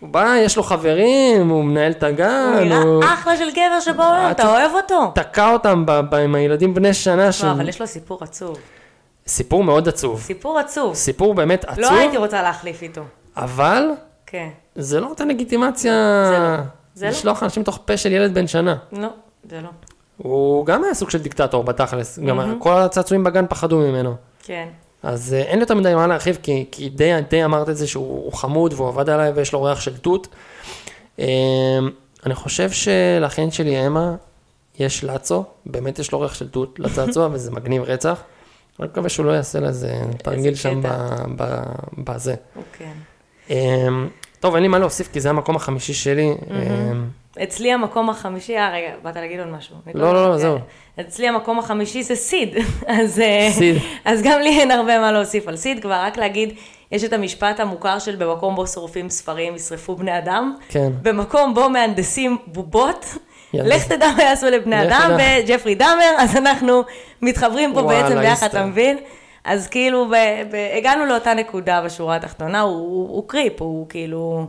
הוא בא, יש לו חברים, הוא מנהל את הגן, הוא נראה אחלה של גבר שבעולם, את- אתה אוהב אותו. תקע אותם עם הילדים בני שנה. לא, אבל יש לו סיפור עצוב. סיפור מאוד עצוב. סיפור עצוב. סיפור באמת עצוב, לא הייתי רוצה להחליף איתו. אבל כן. זה לא נותן לגיטימציה זה לא. זה לא. לשלוח אנשים לתוך פה של ילד בן שנה. לא, זה לא. הוא גם היה סוג של דיקטטור בתכלס, גם כל הצעצועים בגן פחדו ממנו. כן. אז אה, אין יותר מדי מה להרחיב, כי, כי די, די אמרת את זה שהוא הוא חמוד והוא עבד עליי ויש לו ריח של תות. אה, אני חושב שלאחיין שלי אמה יש לאצו, באמת יש לו ריח של תות לצעצוע *laughs* וזה מגניב רצח. אני מקווה שהוא לא יעשה לזה תרגיל שם בזה. אה, טוב, אין לי מה להוסיף כי זה המקום החמישי שלי. אה, אצלי המקום החמישי, אה רגע, באת להגיד עוד משהו. לא, לא, לא, כן. זהו. אצלי המקום החמישי זה סיד. *laughs* אז, אה, סיד. *laughs* אז גם לי אין הרבה מה להוסיף על סיד, כבר רק להגיד, יש את המשפט המוכר של במקום בו שורפים ספרים, ישרפו בני אדם. כן. במקום בו מהנדסים בובות. לך תדע מה יעשו לבני אדם. וג'פרי דאמר, אז אנחנו מתחברים פה בעצם ביחד. אתה מבין? אז כאילו, ב, ב, הגענו לאותה נקודה בשורה התחתונה, הוא, הוא, הוא קריפ, הוא כאילו,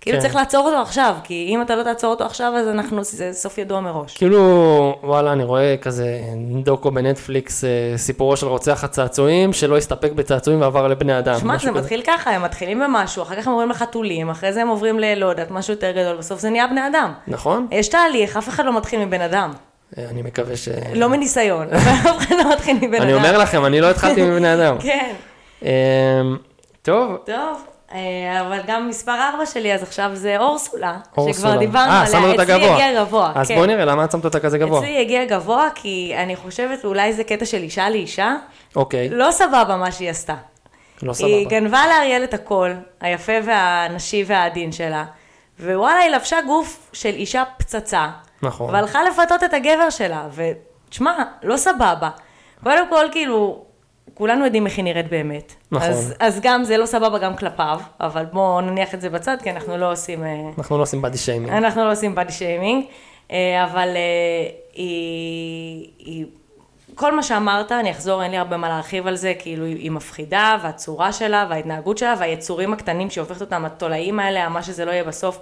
כאילו כן. צריך לעצור אותו עכשיו, כי אם אתה לא תעצור אותו עכשיו, אז אנחנו, זה סוף ידוע מראש. כאילו, וואלה, אני רואה כזה דוקו בנטפליקס, אה, סיפורו של רוצח הצעצועים, שלא הסתפק בצעצועים ועבר לבני אדם. שמע, זה כזה. מתחיל ככה, הם מתחילים במשהו, אחר כך הם עוברים לחתולים, אחרי זה הם עוברים ל... לא יודעת, משהו יותר גדול, בסוף זה נהיה בני אדם. נכון? יש תהליך, אף אחד לא מתחיל מבן אדם. אה, אני מקווה ש... לא מניסיון, אף אחד לא מתחיל מבן אדם. אני אומר לכם, אני לא התחלתי מבני אדם. *laughs* כן. אמ, טוב, טוב, אה, אבל גם מספר 4 שלי, אז עכשיו זה אורסולה, אורסולה. שכבר דיברנו אה, עליה. שמנו אותה אצלי גבוה. הגיע גבוה, אז כן. בוא נראה, למה את שמת אותה כזה גבוה? אצלי הגיע גבוה, כי אני חושבת, אולי זה קטע של אישה לאישה, אוקיי, לא סבבה מה שהיא עשתה. לא היא סבבה. גנבה לאריאל את הקול, היפה והנשי והעדין שלה, ווואלה, היא לבשה גוף של אישה פצצה, נכון. והלכה לפתות את הגבר שלה, ותשמע, לא סבבה. קודם כל, כאילו, כולנו יודעים איך היא נראית באמת. נכון. אז, אז גם זה לא סבבה גם כלפיו, אבל בואו נניח את זה בצד, כי אנחנו לא עושים... אה, אנחנו לא עושים בדי שיימינג. אנחנו לא עושים בדי שיימינג, אה, אבל אה, היא, היא, כל מה שאמרת, אני אחזור, אין לי הרבה מה להרחיב על זה, כאילו היא, היא מפחידה, והצורה שלה, וההתנהגות שלה, והיצורים הקטנים שהופכת אותם, התולעים האלה, מה שזה לא יהיה בסוף.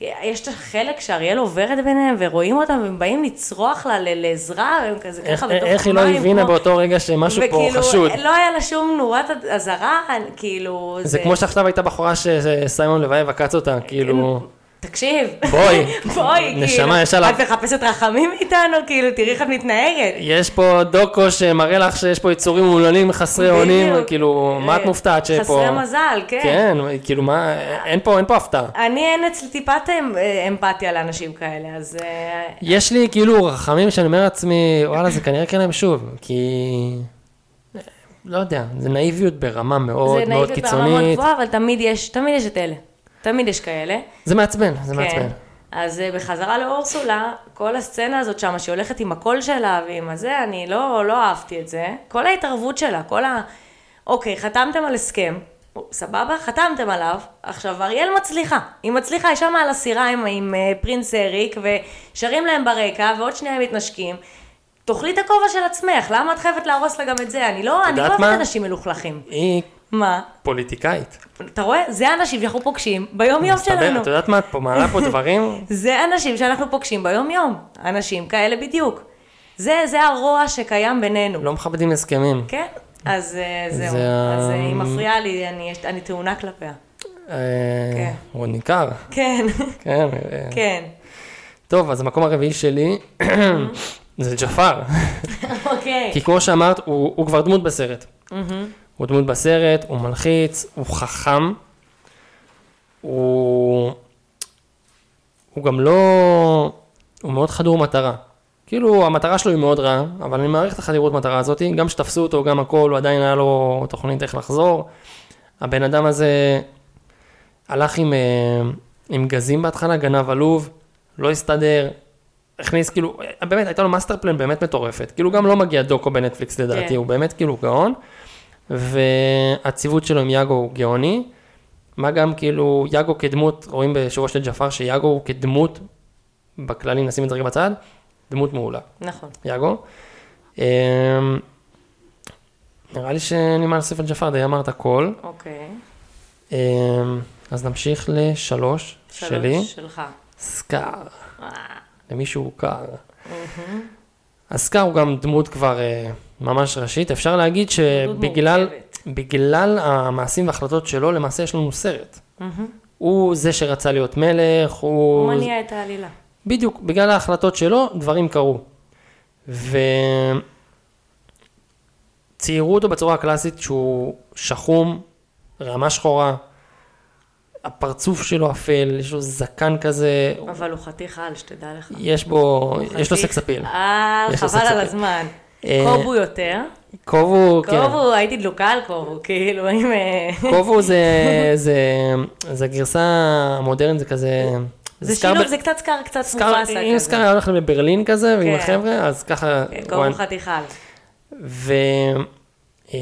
יש את החלק שאריאל עוברת ביניהם, ורואים אותם, והם באים לצרוח לה לעזרה, והם כזה איך- ככה בתוך איך היא לא המים, הבינה כמו- באותו רגע שמשהו פה וכאילו, חשוד? לא היה לה שום נורת אזהרה, כאילו... זה כמו שעכשיו הייתה בחורה שסיימון לבייב עקץ אותה, כאילו, תקשיב. בואי, *laughs* בואי, נשמה, כאילו, יש עליו- את מחפשת רחמים מאיתנו, כאילו, תראי איך את מתנהגת. יש פה דוקו שמראה לך שיש פה יצורים אומללים חסרי אונים. כאילו, מה את אה, מופתעת שפה... חסרי מזל, כן. כן, כאילו, מה, אין פה, אין פה הפתעה. אני, אין אצלי טיפת אמ- אמפתיה לאנשים כאלה, אז... אה, יש לי כאילו רחמים שאני אומר לעצמי, וואלה, זה כנראה יקרה להם שוב, כי... לא יודע, זה נאיביות ברמה מאוד זה מאוד נאיבית ברמה מאוד קיצונית. גבוהה, אבל תמיד יש, תמיד יש את אלה. תמיד יש כאלה. זה מעצבן, זה מעצבן. כן. אז אה, בחזרה לאורסולה, כל הסצנה הזאת שם, שהיא הולכת עם הקול שלה ועם הזה, אני לא, לא אהבתי את זה. כל ההתערבות שלה, כל ה... אוקיי, חתמתם על הסכם, סבבה? חתמתם עליו. עכשיו, אריאל מצליחה. היא מצליחה, היא שמה על הסירה עם, עם אה, פרינס אריק, ושרים להם ברקע, ועוד שנייה הם מתנשקים. תאכלי את הכובע של עצמך, למה את חייבת להרוס לה גם את זה? אני לא, אני לא אוהבת? אנשים מלוכלכים. היא מה? פוליטיקאית. אתה רואה? זה האנשים שאנחנו פוגשים ביום-יום מסתבר, שלנו. את יודעת מה, את פה מעלה פה *laughs* דברים, זה אנשים שאנחנו פוגשים ביום-יום. אנשים כאלה בדיוק. זה, זה הרוע שקיים בינינו. לא מכבדים הסכמים. כן? אז אה, זהו. זה אז אה, היא מפריעה לי, אני, אני טעונה כלפיה. אה, כן. הוא עוד ניכר, כן, *laughs* כן. כן. טוב, אז המקום הרביעי שלי *coughs* זה ג'פר. *laughs* אוקיי. כי כמו שאמרת, הוא, הוא כבר דמות בסרט. הוא דמות בסרט, הוא מלחיץ, הוא חכם, הוא... הוא גם לא... הוא מאוד חדור מטרה. כאילו, המטרה שלו היא מאוד רעה, אבל אני מעריך את החדירות מטרה הזאת, גם שתפסו אותו, גם הכל, הוא עדיין היה לו תוכנית איך לחזור. הבן אדם הזה הלך עם, אה, עם גזים בהתחלה, גנב עלוב, לא הסתדר, הכניס כאילו, באמת הייתה לו master plan באמת מטורפת, כאילו גם לא מגיע דוקו בנטפליקס לדעתי, כן. הוא באמת כאילו גאון, והציוות שלו עם יאגו הוא גאוני, מה גם כאילו יאגו כדמות, רואים בשובו של ג'פר שיאגו הוא כדמות, בכללי נשים את זה רגע בצד, דמות מעולה, נכון. יאגו. אמ, נראה לי מה להוסיף על ג'פר, די אמרת הכל. אוקיי. אמ, אז נמשיך לשלוש שלי, שלוש שלך. סקאר. אה, למישהו קר. אז סקאר הוא גם דמות כבר אה, ממש ראשית, אפשר להגיד שבגלל. בגלל המעשים וההחלטות שלו, למעשה יש לנו סרט. הוא זה שרצה להיות מלך, הוא... הוא מניע את העלילה. בדיוק, בגלל ההחלטות שלו, דברים קרו. וציירו אותו בצורה הקלאסית שהוא שחום, רמה שחורה, הפרצוף שלו אפל, יש לו זקן כזה, אבל הוא חתיך על, שתדע לך. יש בו, יש לו סקס אפיל. אה, חבל על. הזמן. אה, קובו יותר. קובו, כן. קובו, הייתי דלוקה על קובו, כאילו, אם... אה, קובו זה, *laughs* זה, זה הגרסה המודרנית, זה כזה... זה שילוב, זה קצת סקר, קצת מופסה אם סקאר היה הולך לברלין כזה, ועם כן. החבר'ה, אז ככה... כן, קובו חתיכה. ו... אה,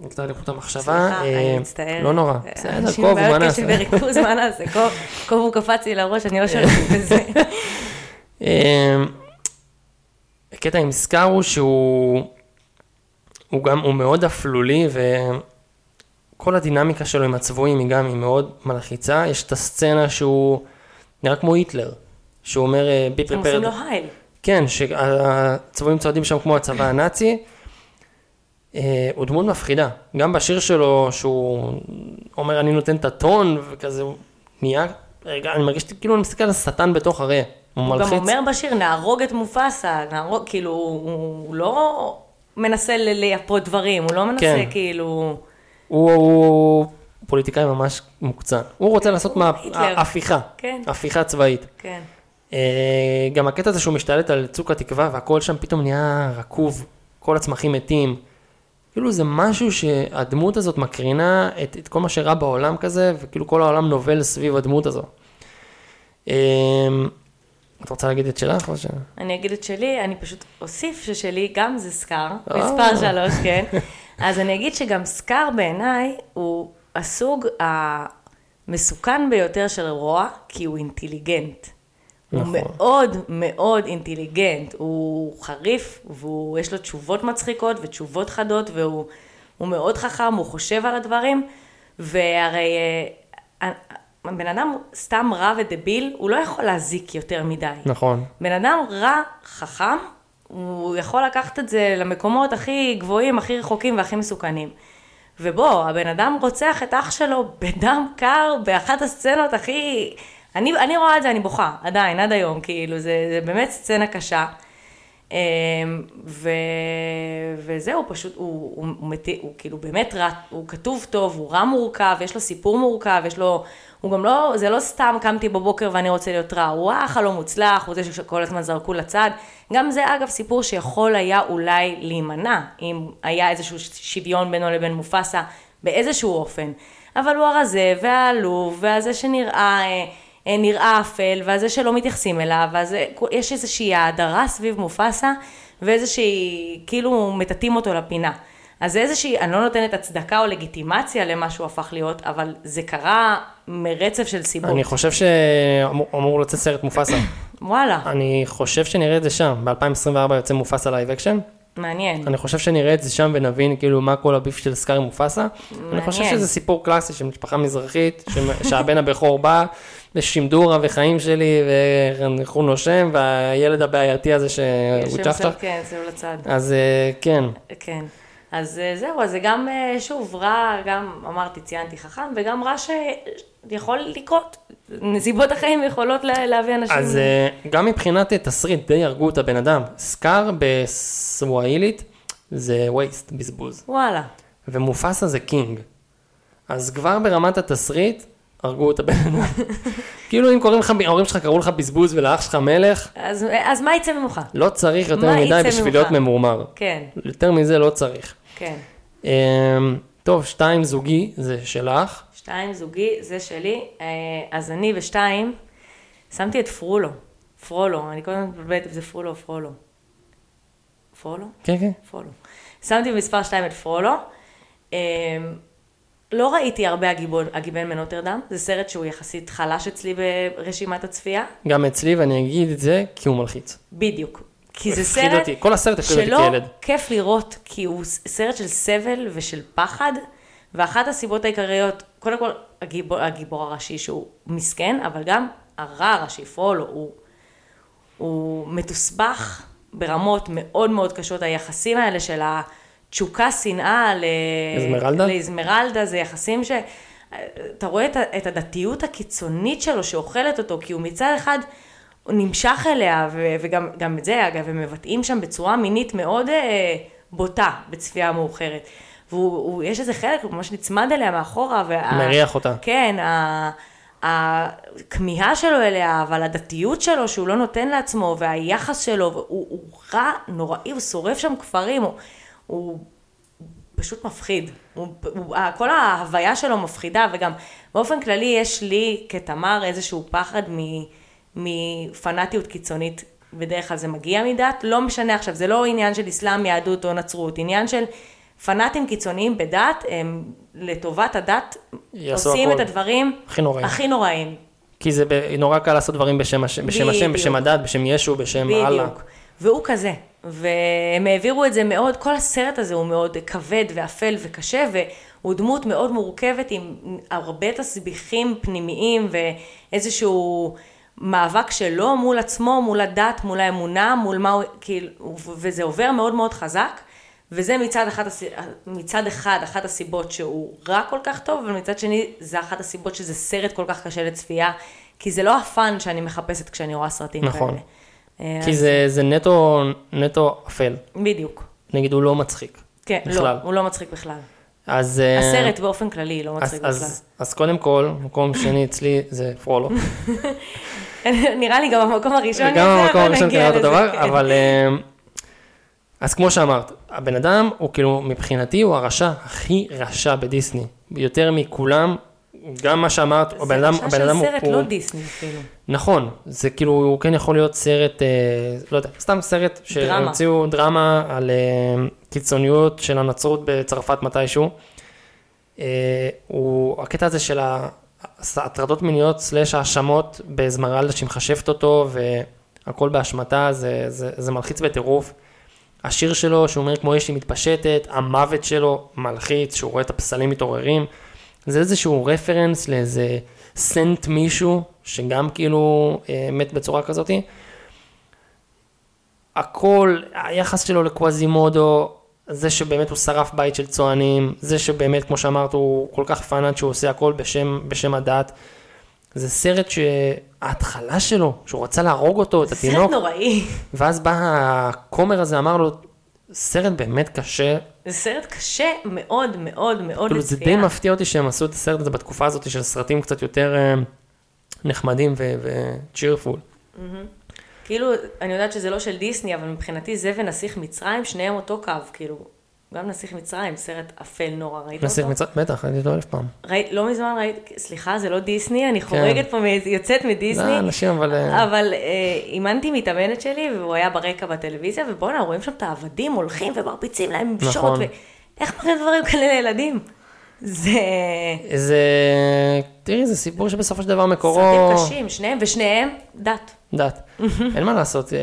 נקטע לי חוט המחשבה. סליחה, אני מצטערת. לא נורא. בסדר, אנשים קובו, מה בעיות קשב נעשה? וריכוז, מה נעשה? קוב- קובו קפץ לי לראש, אני לא שולטת *laughs* בזה. הקטע עם סקאר הוא שהוא... הוא גם, הוא מאוד אפלולי, וכל הדינמיקה שלו עם הצבועים היא גם, היא מאוד מלחיצה. יש את הסצנה שהוא נראה כמו היטלר, שהוא אומר, אה, be הם עושים. לו הייל. כן, שהצבועים צועדים שם כמו הצבא הנאצי. אה, הוא דמות מפחידה. גם בשיר שלו, שהוא אומר, אני נותן את הטון, וכזה, הוא נהיה, רגע, אני מרגיש כאילו אני מסתכל על שטן בתוך הרי. הוא הוא גם מלחיץ. אומר בשיר, נהרוג את מופסה, נהרוג, כאילו, הוא לא מנסה לייפות דברים, הוא לא מנסה כן. כאילו... הוא, הוא פוליטיקאי ממש מוקצן. הוא רוצה לעשות מה... היטלר. הפיכה. כן. הפיכה צבאית. כן. אה, גם הקטע הזה שהוא משתלט על צוק התקווה והכל שם פתאום נהיה רקוב, כל הצמחים מתים. כאילו זה משהו שהדמות הזאת מקרינה את, את כל מה שרע בעולם כזה, וכאילו כל העולם נובל סביב הדמות הזו. את רוצה להגיד את שלך או ש... אני אגיד את שלי, אני פשוט אוסיף ששלי גם זה סקאר, אה. מספר שלוש, כן. אז אני אגיד שגם סקאר בעיניי הוא הסוג המסוכן ביותר של רוע, כי הוא אינטליגנט. הוא נכון. מאוד מאוד אינטליגנט, הוא חריף, ויש לו תשובות מצחיקות ותשובות חדות, והוא הוא מאוד חכם, הוא חושב על הדברים, והרי אה, בן אדם סתם רע ודביל, הוא לא יכול להזיק יותר מדי. נכון. בן אדם רע, חכם, הוא יכול לקחת את זה למקומות הכי גבוהים, הכי רחוקים והכי מסוכנים. ובוא, הבן אדם רוצח את אח שלו בדם קר, באחת הסצנות הכי... אני, אני רואה את זה, אני בוכה, עדיין, עד היום, כאילו, זה, זה באמת סצנה קשה. אמ, ו... וזהו, פשוט, הוא, הוא, הוא, מת... הוא כאילו באמת רע, הוא כתוב טוב, הוא רע מורכב, יש לו סיפור מורכב, יש לו... הוא גם לא, זה לא סתם קמתי בבוקר ואני רוצה להיות רע, הוא האח הלא מוצלח, הוא זה שכל הזמן זרקו לצד. גם זה אגב סיפור שיכול היה אולי להימנע, אם היה איזשהו שוויון בינו לבין מופסה באיזשהו אופן. אבל הוא הרזה והעלוב, והזה שנראה... אה, אה, נראה אפל, והזה שלא מתייחסים אליו, ואז יש איזושהי האדרה סביב מופסה, ואיזושהי, כאילו מטאטאים אותו לפינה. אז זה איזושהי, אני לא נותנת הצדקה או לגיטימציה למה שהוא הפך להיות, אבל זה קרה מרצף של סיבות. אני חושב שאמור אמור לצאת סרט מופסה. *coughs* וואלה, אני חושב שנראה את זה שם. ב-2024 יוצא מופסה live action. מעניין. אני חושב שנראה את זה שם ונבין כאילו מה כל ה beef של סקאר עם מופסה. אני חושב מעניין. שזה סיפור קלאסי של משפחה מזרחית, ש- *laughs* שהבן הבכור בא, ושמדורה וחיים שלי, ואיך הוא נושם, והילד הבעייתי הזה שהוא צ'חצ'ח. שם, כן, זהו לצד. אז אה, כן, כן. אז אה, זהו, אז זה גם, אה, שוב, רע, גם אמרתי, ציינתי חכם, וגם רע שיכול לקרות. נסיבות החיים יכולות לה- להביא אנשים. אז אה, גם מבחינת אה, תסריט די הרגו את הבן אדם. סקאר בסווהילית זה waste, בזבוז. וואלה. ומופסה זה king. אז כבר ברמת התסריט, הרגו את הבן אדם. *laughs* כאילו אם קוראים לך, ההורים שלך קראו לך בזבוז ולאח שלך מלך, אז, אז מה יצא ממך? לא צריך יותר מדי בשביל? להיות ממורמר. כן, יותר מזה לא צריך. כן. אמ, טוב, שתיים זוגי, זה שלך. שתיים זוגי, זה שלי. אה, אז אני ושתיים, שמתי את פרולו. פרולו, אני קודם מתבלבלת אם זה פרולו או פרולו. פרולו? כן, כן. פרולו. שמתי במספר 2 את פרולו. אה, לא ראיתי הרבה הגיבון, הגיבן מנוטרדם, זה סרט שהוא יחסית חלש אצלי ברשימת הצפייה. גם אצלי, ואני אגיד את זה כי הוא מלחיץ. בדיוק. כי זה סרט אותי. כל הסרט הפחיד אותי שלא כילד. כיף לראות, כי הוא סרט של סבל ושל פחד, ואחת הסיבות העיקריות, קודם כל הגיבור, הגיבור הראשי שהוא מסכן, אבל גם הרע הראשי, פרולו, הוא, הוא מתוסבך ברמות מאוד מאוד קשות, היחסים האלה של התשוקה, שנאה ל... אזמרלדה? לאזמרלדה, זה יחסים ש... אתה רואה את, את הדתיות הקיצונית שלו שאוכלת אותו, כי הוא מצד אחד, הוא נמשך אליה, ו, וגם גם את זה אגב, הם מבטאים שם בצורה מינית מאוד אה, בוטה בצפייה מאוחרת. ויש איזה חלק, הוא ממש נצמד אליה מאחורה. וה, מריח אותה. כן, ה- הכמיהה שלו אליה, אבל הדתיות שלו שהוא לא נותן לעצמו, והיחס שלו, הוא, הוא רע, נוראי, הוא שורף שם כפרים, הוא, הוא פשוט מפחיד. הוא, הוא, כל ההוויה שלו מפחידה, וגם באופן כללי יש לי כתמר איזשהו פחד מ, מפנאטיות קיצונית. בדרך כלל זה מגיע מדת, לא משנה עכשיו, זה לא עניין של אסלאם, יהדות או נצרות, עניין של פנאטים קיצוניים בדת, הם לטובת הדת עושים הכל. את הדברים הכי נוראים. הכי נוראים. כי זה ב- נורא קל לעשות דברים בשם השם, בשם, השם. בשם הדת, בשם ישו, בשם אללה. בדיוק. והוא כזה. והם העבירו את זה מאוד, כל הסרט הזה הוא מאוד כבד ואפל וקשה, והוא דמות מאוד מורכבת עם הרבה תסביכים פנימיים ואיזשהו מאבק שלו מול עצמו, מול הדת, מול האמונה, מול מה הוא, כאילו, וזה עובר מאוד מאוד חזק. וזה מצד, אחת, הס- מצד אחד אחת הסיבות שהוא רע כל כך טוב, אבל מצד שני זה אחת הסיבות שזה סרט כל כך קשה לצפייה, כי זה לא הפאן שאני מחפשת כשאני רואה סרטים נכון. כאלה. אה, כי אז- זה, זה נטו, נטו אפל. בדיוק. נגיד, הוא לא מצחיק. כן, בכלל. לא, הוא לא מצחיק בכלל. אז... אה, הסרט באופן כללי לא אז, מצחיק בכלל. אז, אז קודם כל, מקום שני אצלי זה פרולו. *laughs* נראה לי גם המקום הראשון יצא, המקום הראשון קרה אותו דבר, כן. אבל... אז כמו שאמרת, הבן אדם הוא כאילו, מבחינתי הוא הרשע הכי רשע בדיסני. יותר מכולם, גם מה שאמרת, הבן אדם, זה הבן רשע אדם של הוא... סרט לא דיסני אפילו. נכון, זה כאילו, הוא כן יכול להיות סרט, אה, לא יודע, סתם סרט דרמה. שהמציאו דרמה על אה, קיצוניות של הנצרות בצרפת מתישהו. אה, הוא, הקטע הזה של ה- הטרדות מיניות סלאש האשמות באזמרלדה שהיא מחשבת אותו והכל באשמתה, זה, זה, זה מלחיץ בטירוף. השיר שלו, שהוא אומר כמו אש היא מתפשטת, המוות שלו מלחיץ, שהוא רואה את הפסלים מתעוררים. זה איזשהו רפרנס לאיזה סנט מישהו, שגם כאילו אה, מת בצורה כזאתי. הכל, היחס שלו לקווזימודו, זה שבאמת הוא שרף בית של צוענים, זה שבאמת, כמו שאמרת, הוא כל כך פאנאט שהוא עושה הכל בשם, בשם הדת. זה סרט שההתחלה שלו, שהוא רצה להרוג אותו, את זה סרט התינוק, נוראי. ואז בא הכומר הזה, אמר לו, סרט באמת קשה, זה סרט קשה מאוד מאוד מאוד כאילו זה די לצפייה. מפתיע אותי שהם עשו את הסרט הזה בתקופה הזאת של סרטים קצת יותר אה, נחמדים וצ'ירפול. כאילו, אני יודעת שזה לא של דיסני, אבל מבחינתי זה ונסיך מצרים, שניהם אותו קו, כאילו. גם נסיך מצרים, סרט אפל נורא, ראית אותו? נסיך מצד, בטח, ראיתי אותו אלף פעם. ראית, לא מזמן ראית, סליחה, זה לא דיסני, אני חורגת פה, יוצאת מדיסני. אנשים, אבל... אה, אבל אה, אימנתי מתאמנת שלי, והוא היה ברקע בטלוויזיה, ובואנה, רואים שם את העבדים הולכים ומרביצים להם עם שוט, נכון. ואיך מראים דברים כאלה לילדים? זה זה... תראי, זה סיפור שבסופו של דבר מקורו... סרטים קשים, שניהם, ושניהם דת. דת. *laughs* אין מה לעשות, אה,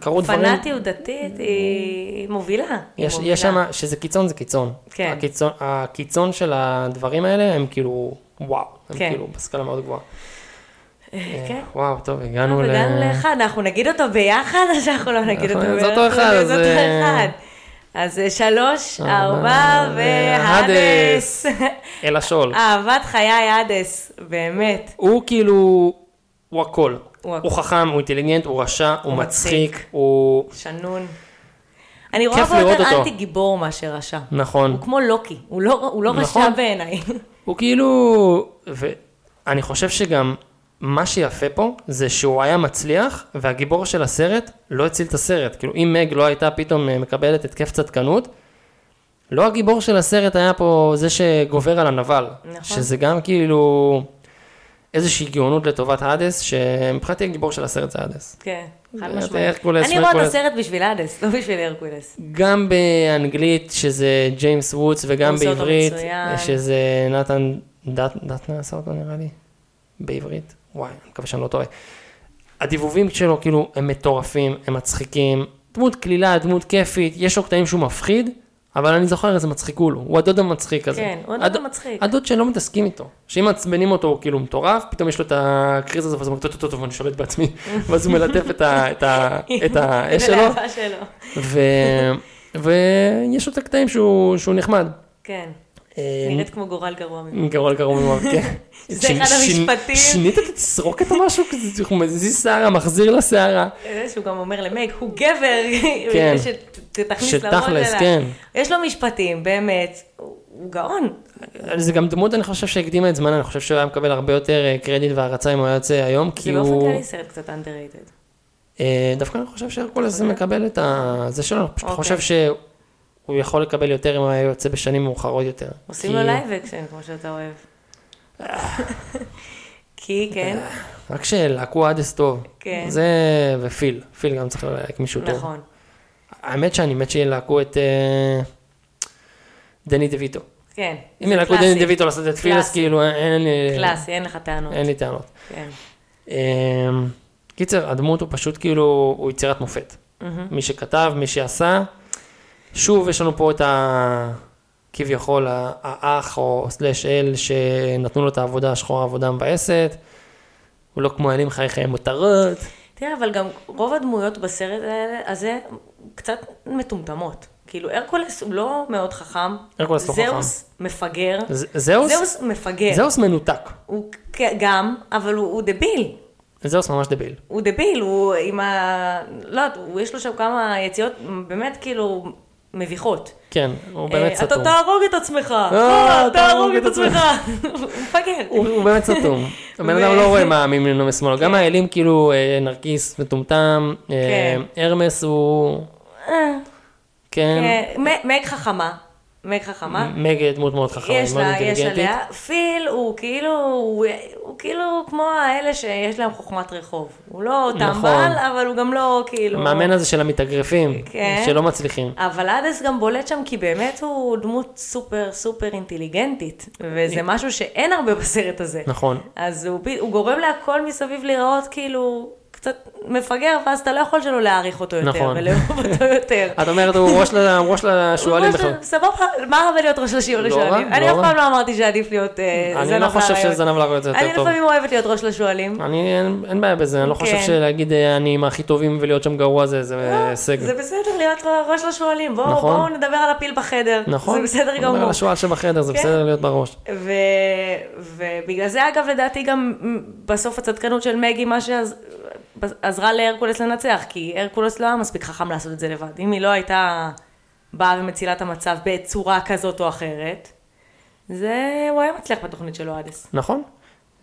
קרו דברים... פנאטיות דתית היא מובילה. יש, מובילה. יש שם, שזה קיצון זה קיצון. כן. הקיצון, הקיצון של הדברים האלה הם כאילו, וואו, הם כן. כאילו בסקאלה מאוד גבוהה. אה, כן. וואו, טוב, הגענו ל... הגענו לאחד, אנחנו נגיד אותו ביחד, או שאנחנו לא נגיד אותו זה אותו ביחד? אחד, זה אותו אה, אחד. אז אה, שלוש, ארבע, ארבע, והדס. *laughs* אל השול. אהבת חיי הדס, באמת. הוא כאילו, הוא הכל. הוא. הוא חכם, הוא אינטליגנט, הוא רשע, הוא הוא מצחיק, מצחיק. הוא... שנון. אני רואה בו יותר. אנטי גיבור מאשר רשע. נכון. הוא כמו לוקי, הוא לא הוא לא רשע נכון. בעיניי. *laughs* הוא כאילו... ואני חושב שגם מה שיפה פה זה שהוא היה מצליח והגיבור של הסרט לא הציל את הסרט. כאילו אם מג לא הייתה פתאום אה, מקבלת התקף צדקנות, לא הגיבור של הסרט היה פה זה שגובר על הנבל. נכון. שזה גם כאילו איזושהי גאונות לטובת האדס, שמבחינתי הגיבור של הסרט זה האדס. כן, חד משמעית. אני רואה את. הסרט בשביל האדס, לא בשביל הרקולס. גם באנגלית שזה ג'יימס וודס וגם בעברית. שזה נתן דט, דטנה עשה אותו נראה לי בעברית וואי אני מקווה שאני לא טועה. הדיבובים שלו כאילו הם מטורפים הם מצחיקים דמות קלילה דמות כיפית יש לו קטעים שהוא מפחיד אבל אני זוכר איזה מצחיקול הוא הוא הדוד המצחיק הזה. כן, הוא הדוד הד- המצחיק. הדוד שלא מתעסקים איתו שאם מעצבנים אותו הוא כאילו מטורף פתאום יש לו את הקריז הזה ואז הוא אומר טוב טוב טוב אני שולט בעצמי *laughs* ואז הוא מלטף את האש *laughs* שלו. ויש לו את הקטעים שהוא, נחמד. כן, נראית כמו גורל גרוע ממנו. גרוע גרוע ממנו, כן. *laughs* זה ש- אחד ש- המשפטים. שינית את התסרוקת או משהו כזה, הוא מזיז שערה, מחזיר לשערה. זה שהוא גם אומר למג, הוא גבר, *laughs* כן. שתכניס שתכלס. כן. יש לו משפטים, באמת, הוא גאון. זה גם דמות, אני חושב שהקדימה את זמנה, אני חושב שהוא היה מקבל הרבה יותר אה, קרדיט והערצה אם הוא היה יוצא היום, זה כי באופן הוא... כללי סרט קצת underrated. אה, דווקא אני חושב שהרקולס מקבל את ה... זה שלו, אני פשוט אוקיי. חושב שהוא יכול לקבל יותר אם הוא היה יוצא בשנים מאוחרות יותר. עושים כי- לו live action, כמו שאתה אוהב. כי, כן, רק שלהקו אדס טוב. כן. זה, ופיל, פיל גם צריך ללהק מישהו טוב. נכון. האמת שאני מת שילהקו את אה, דני דה ויטו. כן. אם ילהקו את. דני דה ויטו לעשות את פיל, אז קלאסי. כאילו אין- אין לי... קלאסי, אין לך טענות. אין לי טענות. כן. אה, קיצר, הדמות הוא פשוט כאילו, הוא יצירת מופת. מי שכתב, מי שעשה. שוב, יש לנו פה את ה... כביכול האח או סלאש אל שנתנו לו את העבודה השחורה, העבודה המבאסת. הוא לא כמו אלים חי חיי מותרות. תראה, אבל גם רוב הדמויות בסרט הזה קצת מטומטמות. כאילו, הרקולס הוא לא מאוד חכם. הרקולס לא חכם. זהוס מפגר. זהוס? זהוס מפגר. זהוס מנותק. הוא גם, אבל הוא, הוא דביל. זהוס ממש דביל. הוא דביל, הוא עם ה... לא יודעת, יש לו שם כמה יציאות באמת כאילו מביכות. כן, הוא באמת אה, סתום. אתה תהרוג את עצמך, אה, אה, תהרוג את עצמך. מפגר. הוא באמת סתום. *laughs* הבן אדם לא רואה מה מימינו משמאלו. גם האלים כאילו נרקיס מטומטם, כן. הרמס הוא... כן, מג חכמה, מג חכמה. מגד דמות מאוד חכמה, יש מאוד לה, יש. עליה. פיל הוא כאילו, הוא, הוא כאילו כמו האלה שיש להם חוכמת רחוב. הוא לא נכון. טמבל, אבל הוא גם לא כאילו... המאמן הזה של המתאגרפים, כן. שלא מצליחים. אבל אדס גם בולט שם כי באמת הוא דמות סופר סופר אינטליגנטית, וזה משהו שאין הרבה בסרט הזה. נכון. אז הוא, הוא גורם להכל מסביב להיראות כאילו קצת מפגר, ואז אתה לא יכול שלא להעריך אותו יותר, נכון. ולאהוב אותו *laughs* יותר. את אומרת, הוא ראש לשועלים בכלל. סבבה, מה רע בלהיות ראש לשועלים? לא אני לא אף. פעם לא אמרתי שעדיף להיות אה, אני זנב לא חושב לאריות. שזנב לאריות זה אני יותר טוב. לפעמים אוהבת להיות ראש לשועלים. אני, אין- בעיה בזה, אני לא חושב כן. שלהגיד אה, אני עם הכי טובים ולהיות שם גרוע זה זה הישג. זה בסדר להיות ראש לשועלים, בואו נכון. בואו נדבר על הפיל בחדר. נכון. זה בסדר אני גמור. השועל שבחדר, זה כן. בסדר להיות בראש. ובגלל זה אגב לדעתי גם בסוף הצדקנות של מגי מה שעזרה להרקולס לנצח, כי הרקולס לא היה מספיק חכם לעשות את זה לבד. אם היא לא הייתה באה ומצילה את המצב בצורה כזאת או אחרת, זה הוא היה מצליח בתוכנית שלו אדס. נכון.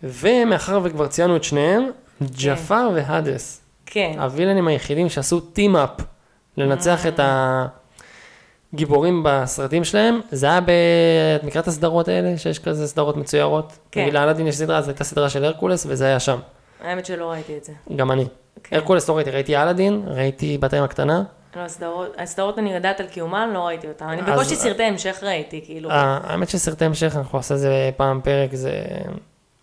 ומאחר וכבר ציינו את שניהם, ג'פר והדס, כן, הווילנים היחידים שעשו טים-אפ לנצח את הגיבורים בסרטים שלהם, זה היה ב... את מכירה את הסדרות האלה, שיש כזה סדרות מצוירות? כן. נגיד לאלאדין יש סדרה, אז הייתה סדרה של הרקולס, וזה היה שם. האמת שלא ראיתי את זה. גם אני. כן. הרקולס לא ראיתי, ראיתי אלאדין, ראיתי בת הים הקטנה. לא, הסדרות, הסדרות אני יודעת על קיומן, לא ראיתי אותן. אני בקושי סרטי המשך ראיתי, כאילו. אה, האמת שסרטי המשך, אנחנו נעשה זה פעם פרק, זה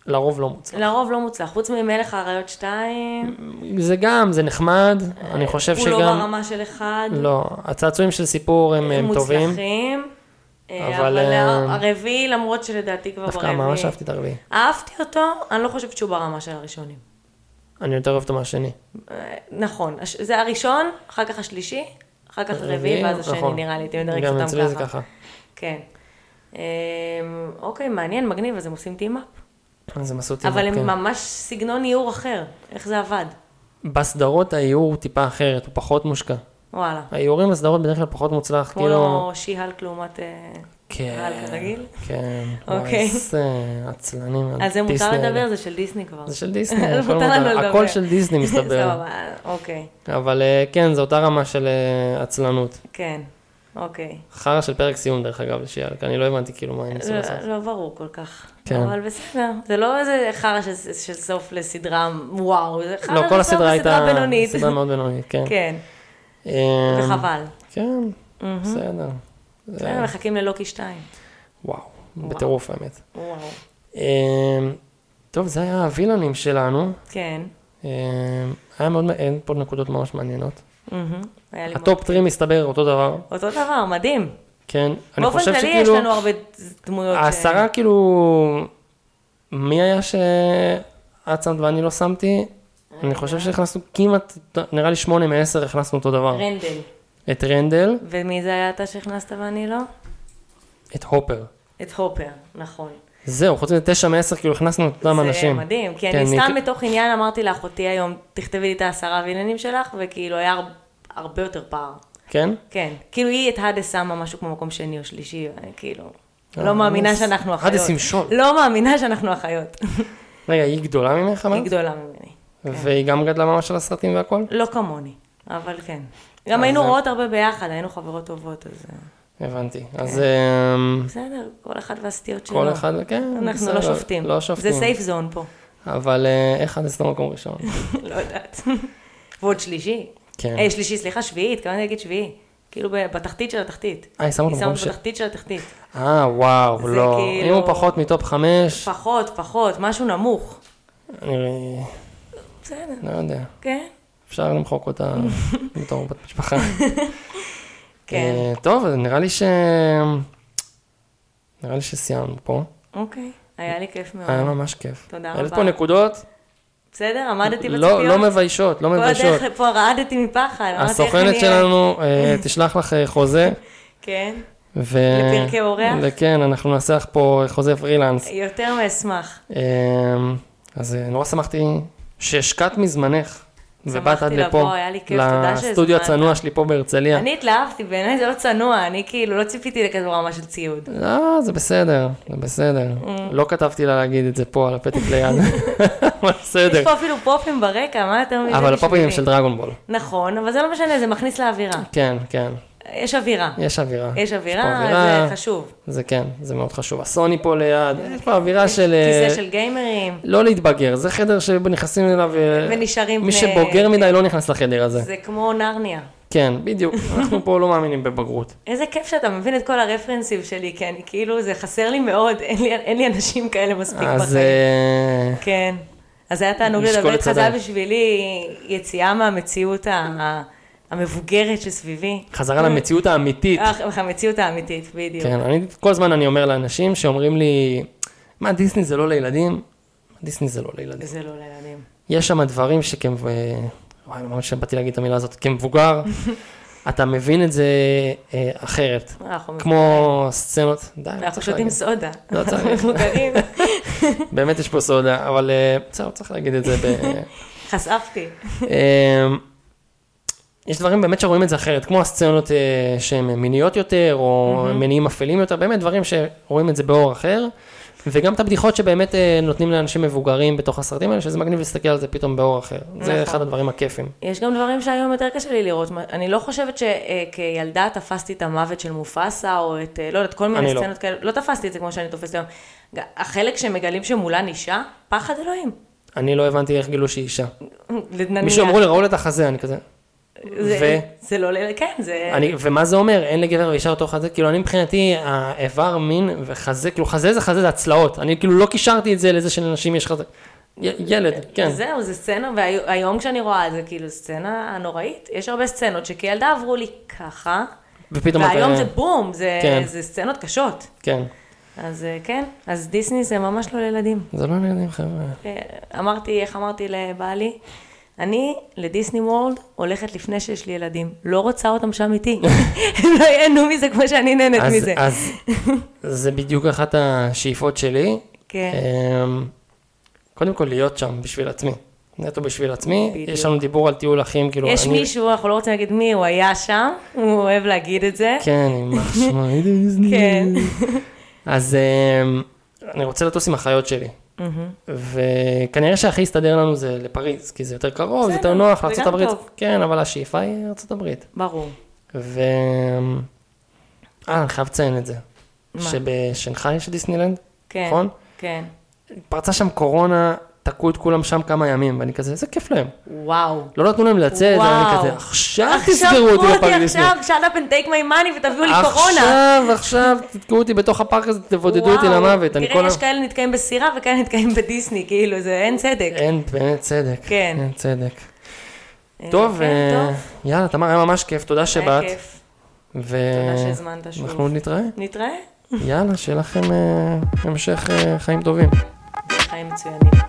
לרוב לא מוצלח. לרוב לא מוצלח, חוץ ממלך האריות 2, זה גם, זה נחמד, אני חושב הוא לא שגם... ברמה של אחד. לא, הצעצועים של סיפור הם, הם טובים. מוצלחים. אה, אבל, אה, הרביעי, למרות שלדעתי כבר דווקא ברביעי. ממש אהבתי את הרביעי. אהבתי אותו, אני לא חושבת שהוא ברמה של הראשונים. אני יותר אוהב אותו מהשני. אה, נכון, זה הראשון, אחר כך השלישי, אחר כך הרביעי, ואז השני נכון. נראה לי, אתם יודעים גם אותם אצלי זה ככה. ככה. כן. אה, אוקיי, מעניין, מגניב, אז הם עושים טימאפ. אז הם עשו אותי. אבל כן. הם ממש סגנון איור אחר, איך זה עבד? בסדרות האיור טיפה אחרת, הוא פחות מושקע. וואלה. האיורים בסדרות בדרך כלל פחות מוצלח, כמו כאילו... לא שי-הלק לעומת... כן. הלק רגיל? כן. אוקיי. איזה עצלנים. אז זה מותר לדבר. זה של דיסני כבר. זה של דיסני, *laughs* הכל מותר. הכל של דיסני מסתבר. *laughs* סבבה, אוקיי, אבל אה, כן, זו אותה רמה של אה, עצלנות. כן, אוקיי. חרא של פרק סיום דרך אגב, שיאלק, אני לא הבנתי כאילו מה הם ניסו לעשות. לא, לא ברור כל כך. כן. אבל בסדר, זה לא איזה חרא של, סוף לסדרה וואו, זה חרא לא, של סוף הסדרה לסדרה בינונית. סדרה מאוד בינונית, כן. *laughs* כן, אמ, וחבל. כן, בסדר. זה- בסדר, מחכים ללוקי 2. וואו, בטירוף האמת. וואו. אמ, טוב, זה היה הווילנים שלנו. כן. אמ, היה מאוד, אין פה נקודות ממש מעניינות. ה top three מסתבר אותו דבר, אותו דבר, מדהים. כן. אני באופן חושב כללי יש שכאילו, לנו הרבה דמויות. העשרה כאילו, מי היה שאת שמת ואני לא שמתי? אני חושב שהכנסנו כמעט, נראה לי שמונה מעשר הכנסנו אותו דבר. רנדל. את רנדל, ומי זה היה אתה שהכנסת ואני לא? את הופר. את הופר, נכון. זהו, חוץ מזה תשע מעשר, כאילו הכנסנו את אותם אנשים. זה מדהים, כי כן, אני סתם מתוך עניין אמרתי לאחותי היום, תכתבי לי את העשרה וילנים שלך, וכאילו היה הר- הרבה יותר פער. כן? כן, כאילו היא את האדס שמה משהו כמו מקום שני או שלישי, ואני כאילו, אה, לא מאמינה האדס- שאנחנו אחיות. האדס עם שול. לא מאמינה שאנחנו אחיות. *laughs* רגע, היא גדולה ממך, היא? גדולה ממני. והיא גם גדלה ממש של הסרטים והכל? לא כמוני, אבל כן. גם אז היינו זה- רואות הרבה ביחד, היינו חברות טובות, אז אה, הבנתי. אז אמ, בסדר, כל אחד והסטיות שלו. כל אחד, כן, אנחנו לא שופטים. לא זה שופטים. סייף זון פה. אבל אה, איך עד במקום ראשון? *laughs* לא יודעת. *laughs* ועוד שלישי. כן. אה, שלישי, סליחה, שביעי, התכוונתי להגיד שביעי. כאילו בתחתית של התחתית. אה, היא שמה אותו היא במקום שמה ש... בתחתית של התחתית. אה, וואו, זה לא. כאילו- אם הוא פחות מטופ חמש, פחות, פחות, משהו נמוך. אני בסדר, לא יודע. כן. אפשר למחוק אותה *laughs* בתור בת משפחה. *laughs* כן, אה, טוב, נראה לי ש... נראה לי שסיימנו פה. אוקיי, היה לי כיף מאוד. היה ממש כיף. תודה העלית רבה. פה נקודות בסדר, עמדתי לא בציפיות? לא מביישות, לא כל מביישות. הדרך לפה רעדתי מפחד. הסוכנת שלנו אה, *laughs* תשלח לך אה, חוזה. כן, ו... לפרקי אורח? כן, אנחנו נעשה לך פה חוזה פרילנס. יותר מאשמח. אז נורא שמחתי שהשקעת מזמנך. ובאת עד לפה, לסטודיו. הצנוע שלי פה בהרצליה. אני התלהבתי, בעיניי זה לא צנוע, אני כאילו לא ציפיתי לכזו רמה של ציוד. לא, זה בסדר, זה בסדר. Mm. לא כתבתי לה להגיד את זה פה על הפתק ליד. *laughs* *laughs* אבל יש בסדר. פה אפילו פופים ברקע, מה יותר מזה אבל הפופים הם? של דרגון נכון, אבל זה לא משנה, זה מכניס לאווירה. כן, כן. יש אווירה. יש אווירה. יש אווירה, אווירה. זה חשוב. זה כן, זה מאוד חשוב. הסוני פה ליד, יש פה אווירה של... אה, כיסא של גיימרים, לא להתבגר, זה חדר שנכנסים אליו... אה, ונשארים מי שבוגר מדי לא נכנס לחדר הזה. זה כמו נרניה. כן, בדיוק. *laughs* אנחנו פה לא מאמינים בבגרות. איזה כיף שאתה מבין את כל הרפרנסים שלי, כי אני כאילו, זה חסר לי מאוד, אין לי, אין לי אנשים כאלה מספיק אז בחיים. אה, כן. אז היה תענוג לדבר איתך, זה היה. בשבילי יציאה מהמציאות ה- המבוגרת שסביבי. חזרה למציאות האמיתית. אה, המציאות האמיתית, בדיוק. כן, אני, כל הזמן אני אומר לאנשים שאומרים לי, מה, דיסני זה לא לילדים? דיסני זה לא לילדים. זה לא לילדים. יש שם דברים שכ... וואי, ממש שבאתי להגיד את המילה הזאת, כמבוגר, *laughs* אתה מבין את זה אה, אחרת. אנחנו כמו סצנות, די, אנחנו שותים. סודה. לא צריך. מבוגרים. *laughs* באמת יש פה סודה, אבל אה, בסדר, צריך להגיד את זה. *laughs* חשפתי. יש דברים באמת שרואים את זה אחרת, כמו הסצנות אה, שהן מיניות יותר, או מניעים אפלים יותר, באמת דברים שרואים את זה באור אחר, וגם את הבדיחות שבאמת אה, נותנים לאנשים מבוגרים בתוך הסרטים האלה, שזה מגניב להסתכל על זה פתאום באור אחר. זה נכון. אחד הדברים הכיפים. יש גם דברים שהיום יותר קשה לי לראות. אני לא חושבת שכילדה תפסתי את המוות של מופסה, או את, אה, לא יודעת, כל מיני לא. סצנות כאלה. לא תפסתי את זה כמו שאני תופסת היום. החלק שמגלים שמולן אישה, פחד אלוהים. אני לא הבנתי איך גילו שהיא אישה. מישהו אמרו לי, ראו לה את החזה, אני כזה, זה- ו? זה לא, כן, זה... אני, ומה זה אומר? אין לגבר ואישה אותו חזה? כאילו, אני מבחינתי, האיבר מין וחזה, כאילו, חזה זה חזה, זה הצלעות. אני כאילו לא קישרתי את זה לזה שלנשים יש חזה. י- ילד, כן. זהו, זה סצנה, והיום כשאני רואה את זה, כאילו, סצנה נוראית. יש הרבה סצנות שכילדה עברו לי ככה, ופתאום והיום אתה... זה בום, זה, כן. זה סצנות קשות. כן. אז אה, כן, אז דיסני זה ממש לא לילדים. זה לא לילדים, חבר'ה. אה, אמרתי, איך אמרתי לבעלי? אני לדיסני וורלד הולכת לפני שיש לי ילדים. לא רוצה אותם שם איתי. *laughs* הם לא ייהנו מזה כמו שאני נהנית אז, מזה. אז זה בדיוק אחת השאיפות שלי. כן. אמ, קודם כל להיות שם בשביל עצמי. נטו בשביל עצמי. בדיוק. יש לנו דיבור על טיול אחים, כאילו, יש אני... מישהו, אנחנו לא רוצים להגיד מי, הוא היה שם, הוא אוהב להגיד את זה. כן, יימח שמו, *laughs* דיסני. כן. אז אמ, אני רוצה לטוס עם החיות שלי. וכנראה שהכי יסתדר לנו זה לפריז, כי זה יותר קרוב, זה יותר נוח לארצות. טוב. כן, אבל השאיפה היא ארצות הברית. ברור. ו... אה, אני חייב לציין את זה. מה? שבשנגחאי יש דיסנילנד, כן. נכון? כן. פרצה שם קורונה, תקעו את כולם שם כמה ימים, ואני כזה, איזה כיף להם. וואו. לא נתנו להם לצאת, ואני. כזה, עכשיו תסגרו אותי עכשיו בפארק קחו דיסני. עכשיו, shut up and take my money ותביאו לי קורונה. עכשיו, עכשיו, תתקעו אותי בתוך הפארק הזה, תבודדו אותי. למוות. תראה, יש כאלה נתקעים בסירה וכאלה נתקעים בדיסני, כאילו, זה אין צדק. אין, באמת צדק. כן. אין צדק. אה, טוב, כן, אה, טוב. יאללה, תמר, היה ממש כיף, תודה היה שבאת. כיף. ו- תודה שהזמנת שוב. אנחנו נתראה. נתראה. יאללה, שיהיה לכם אה, המשך חיים טובים. חיים מצוינים.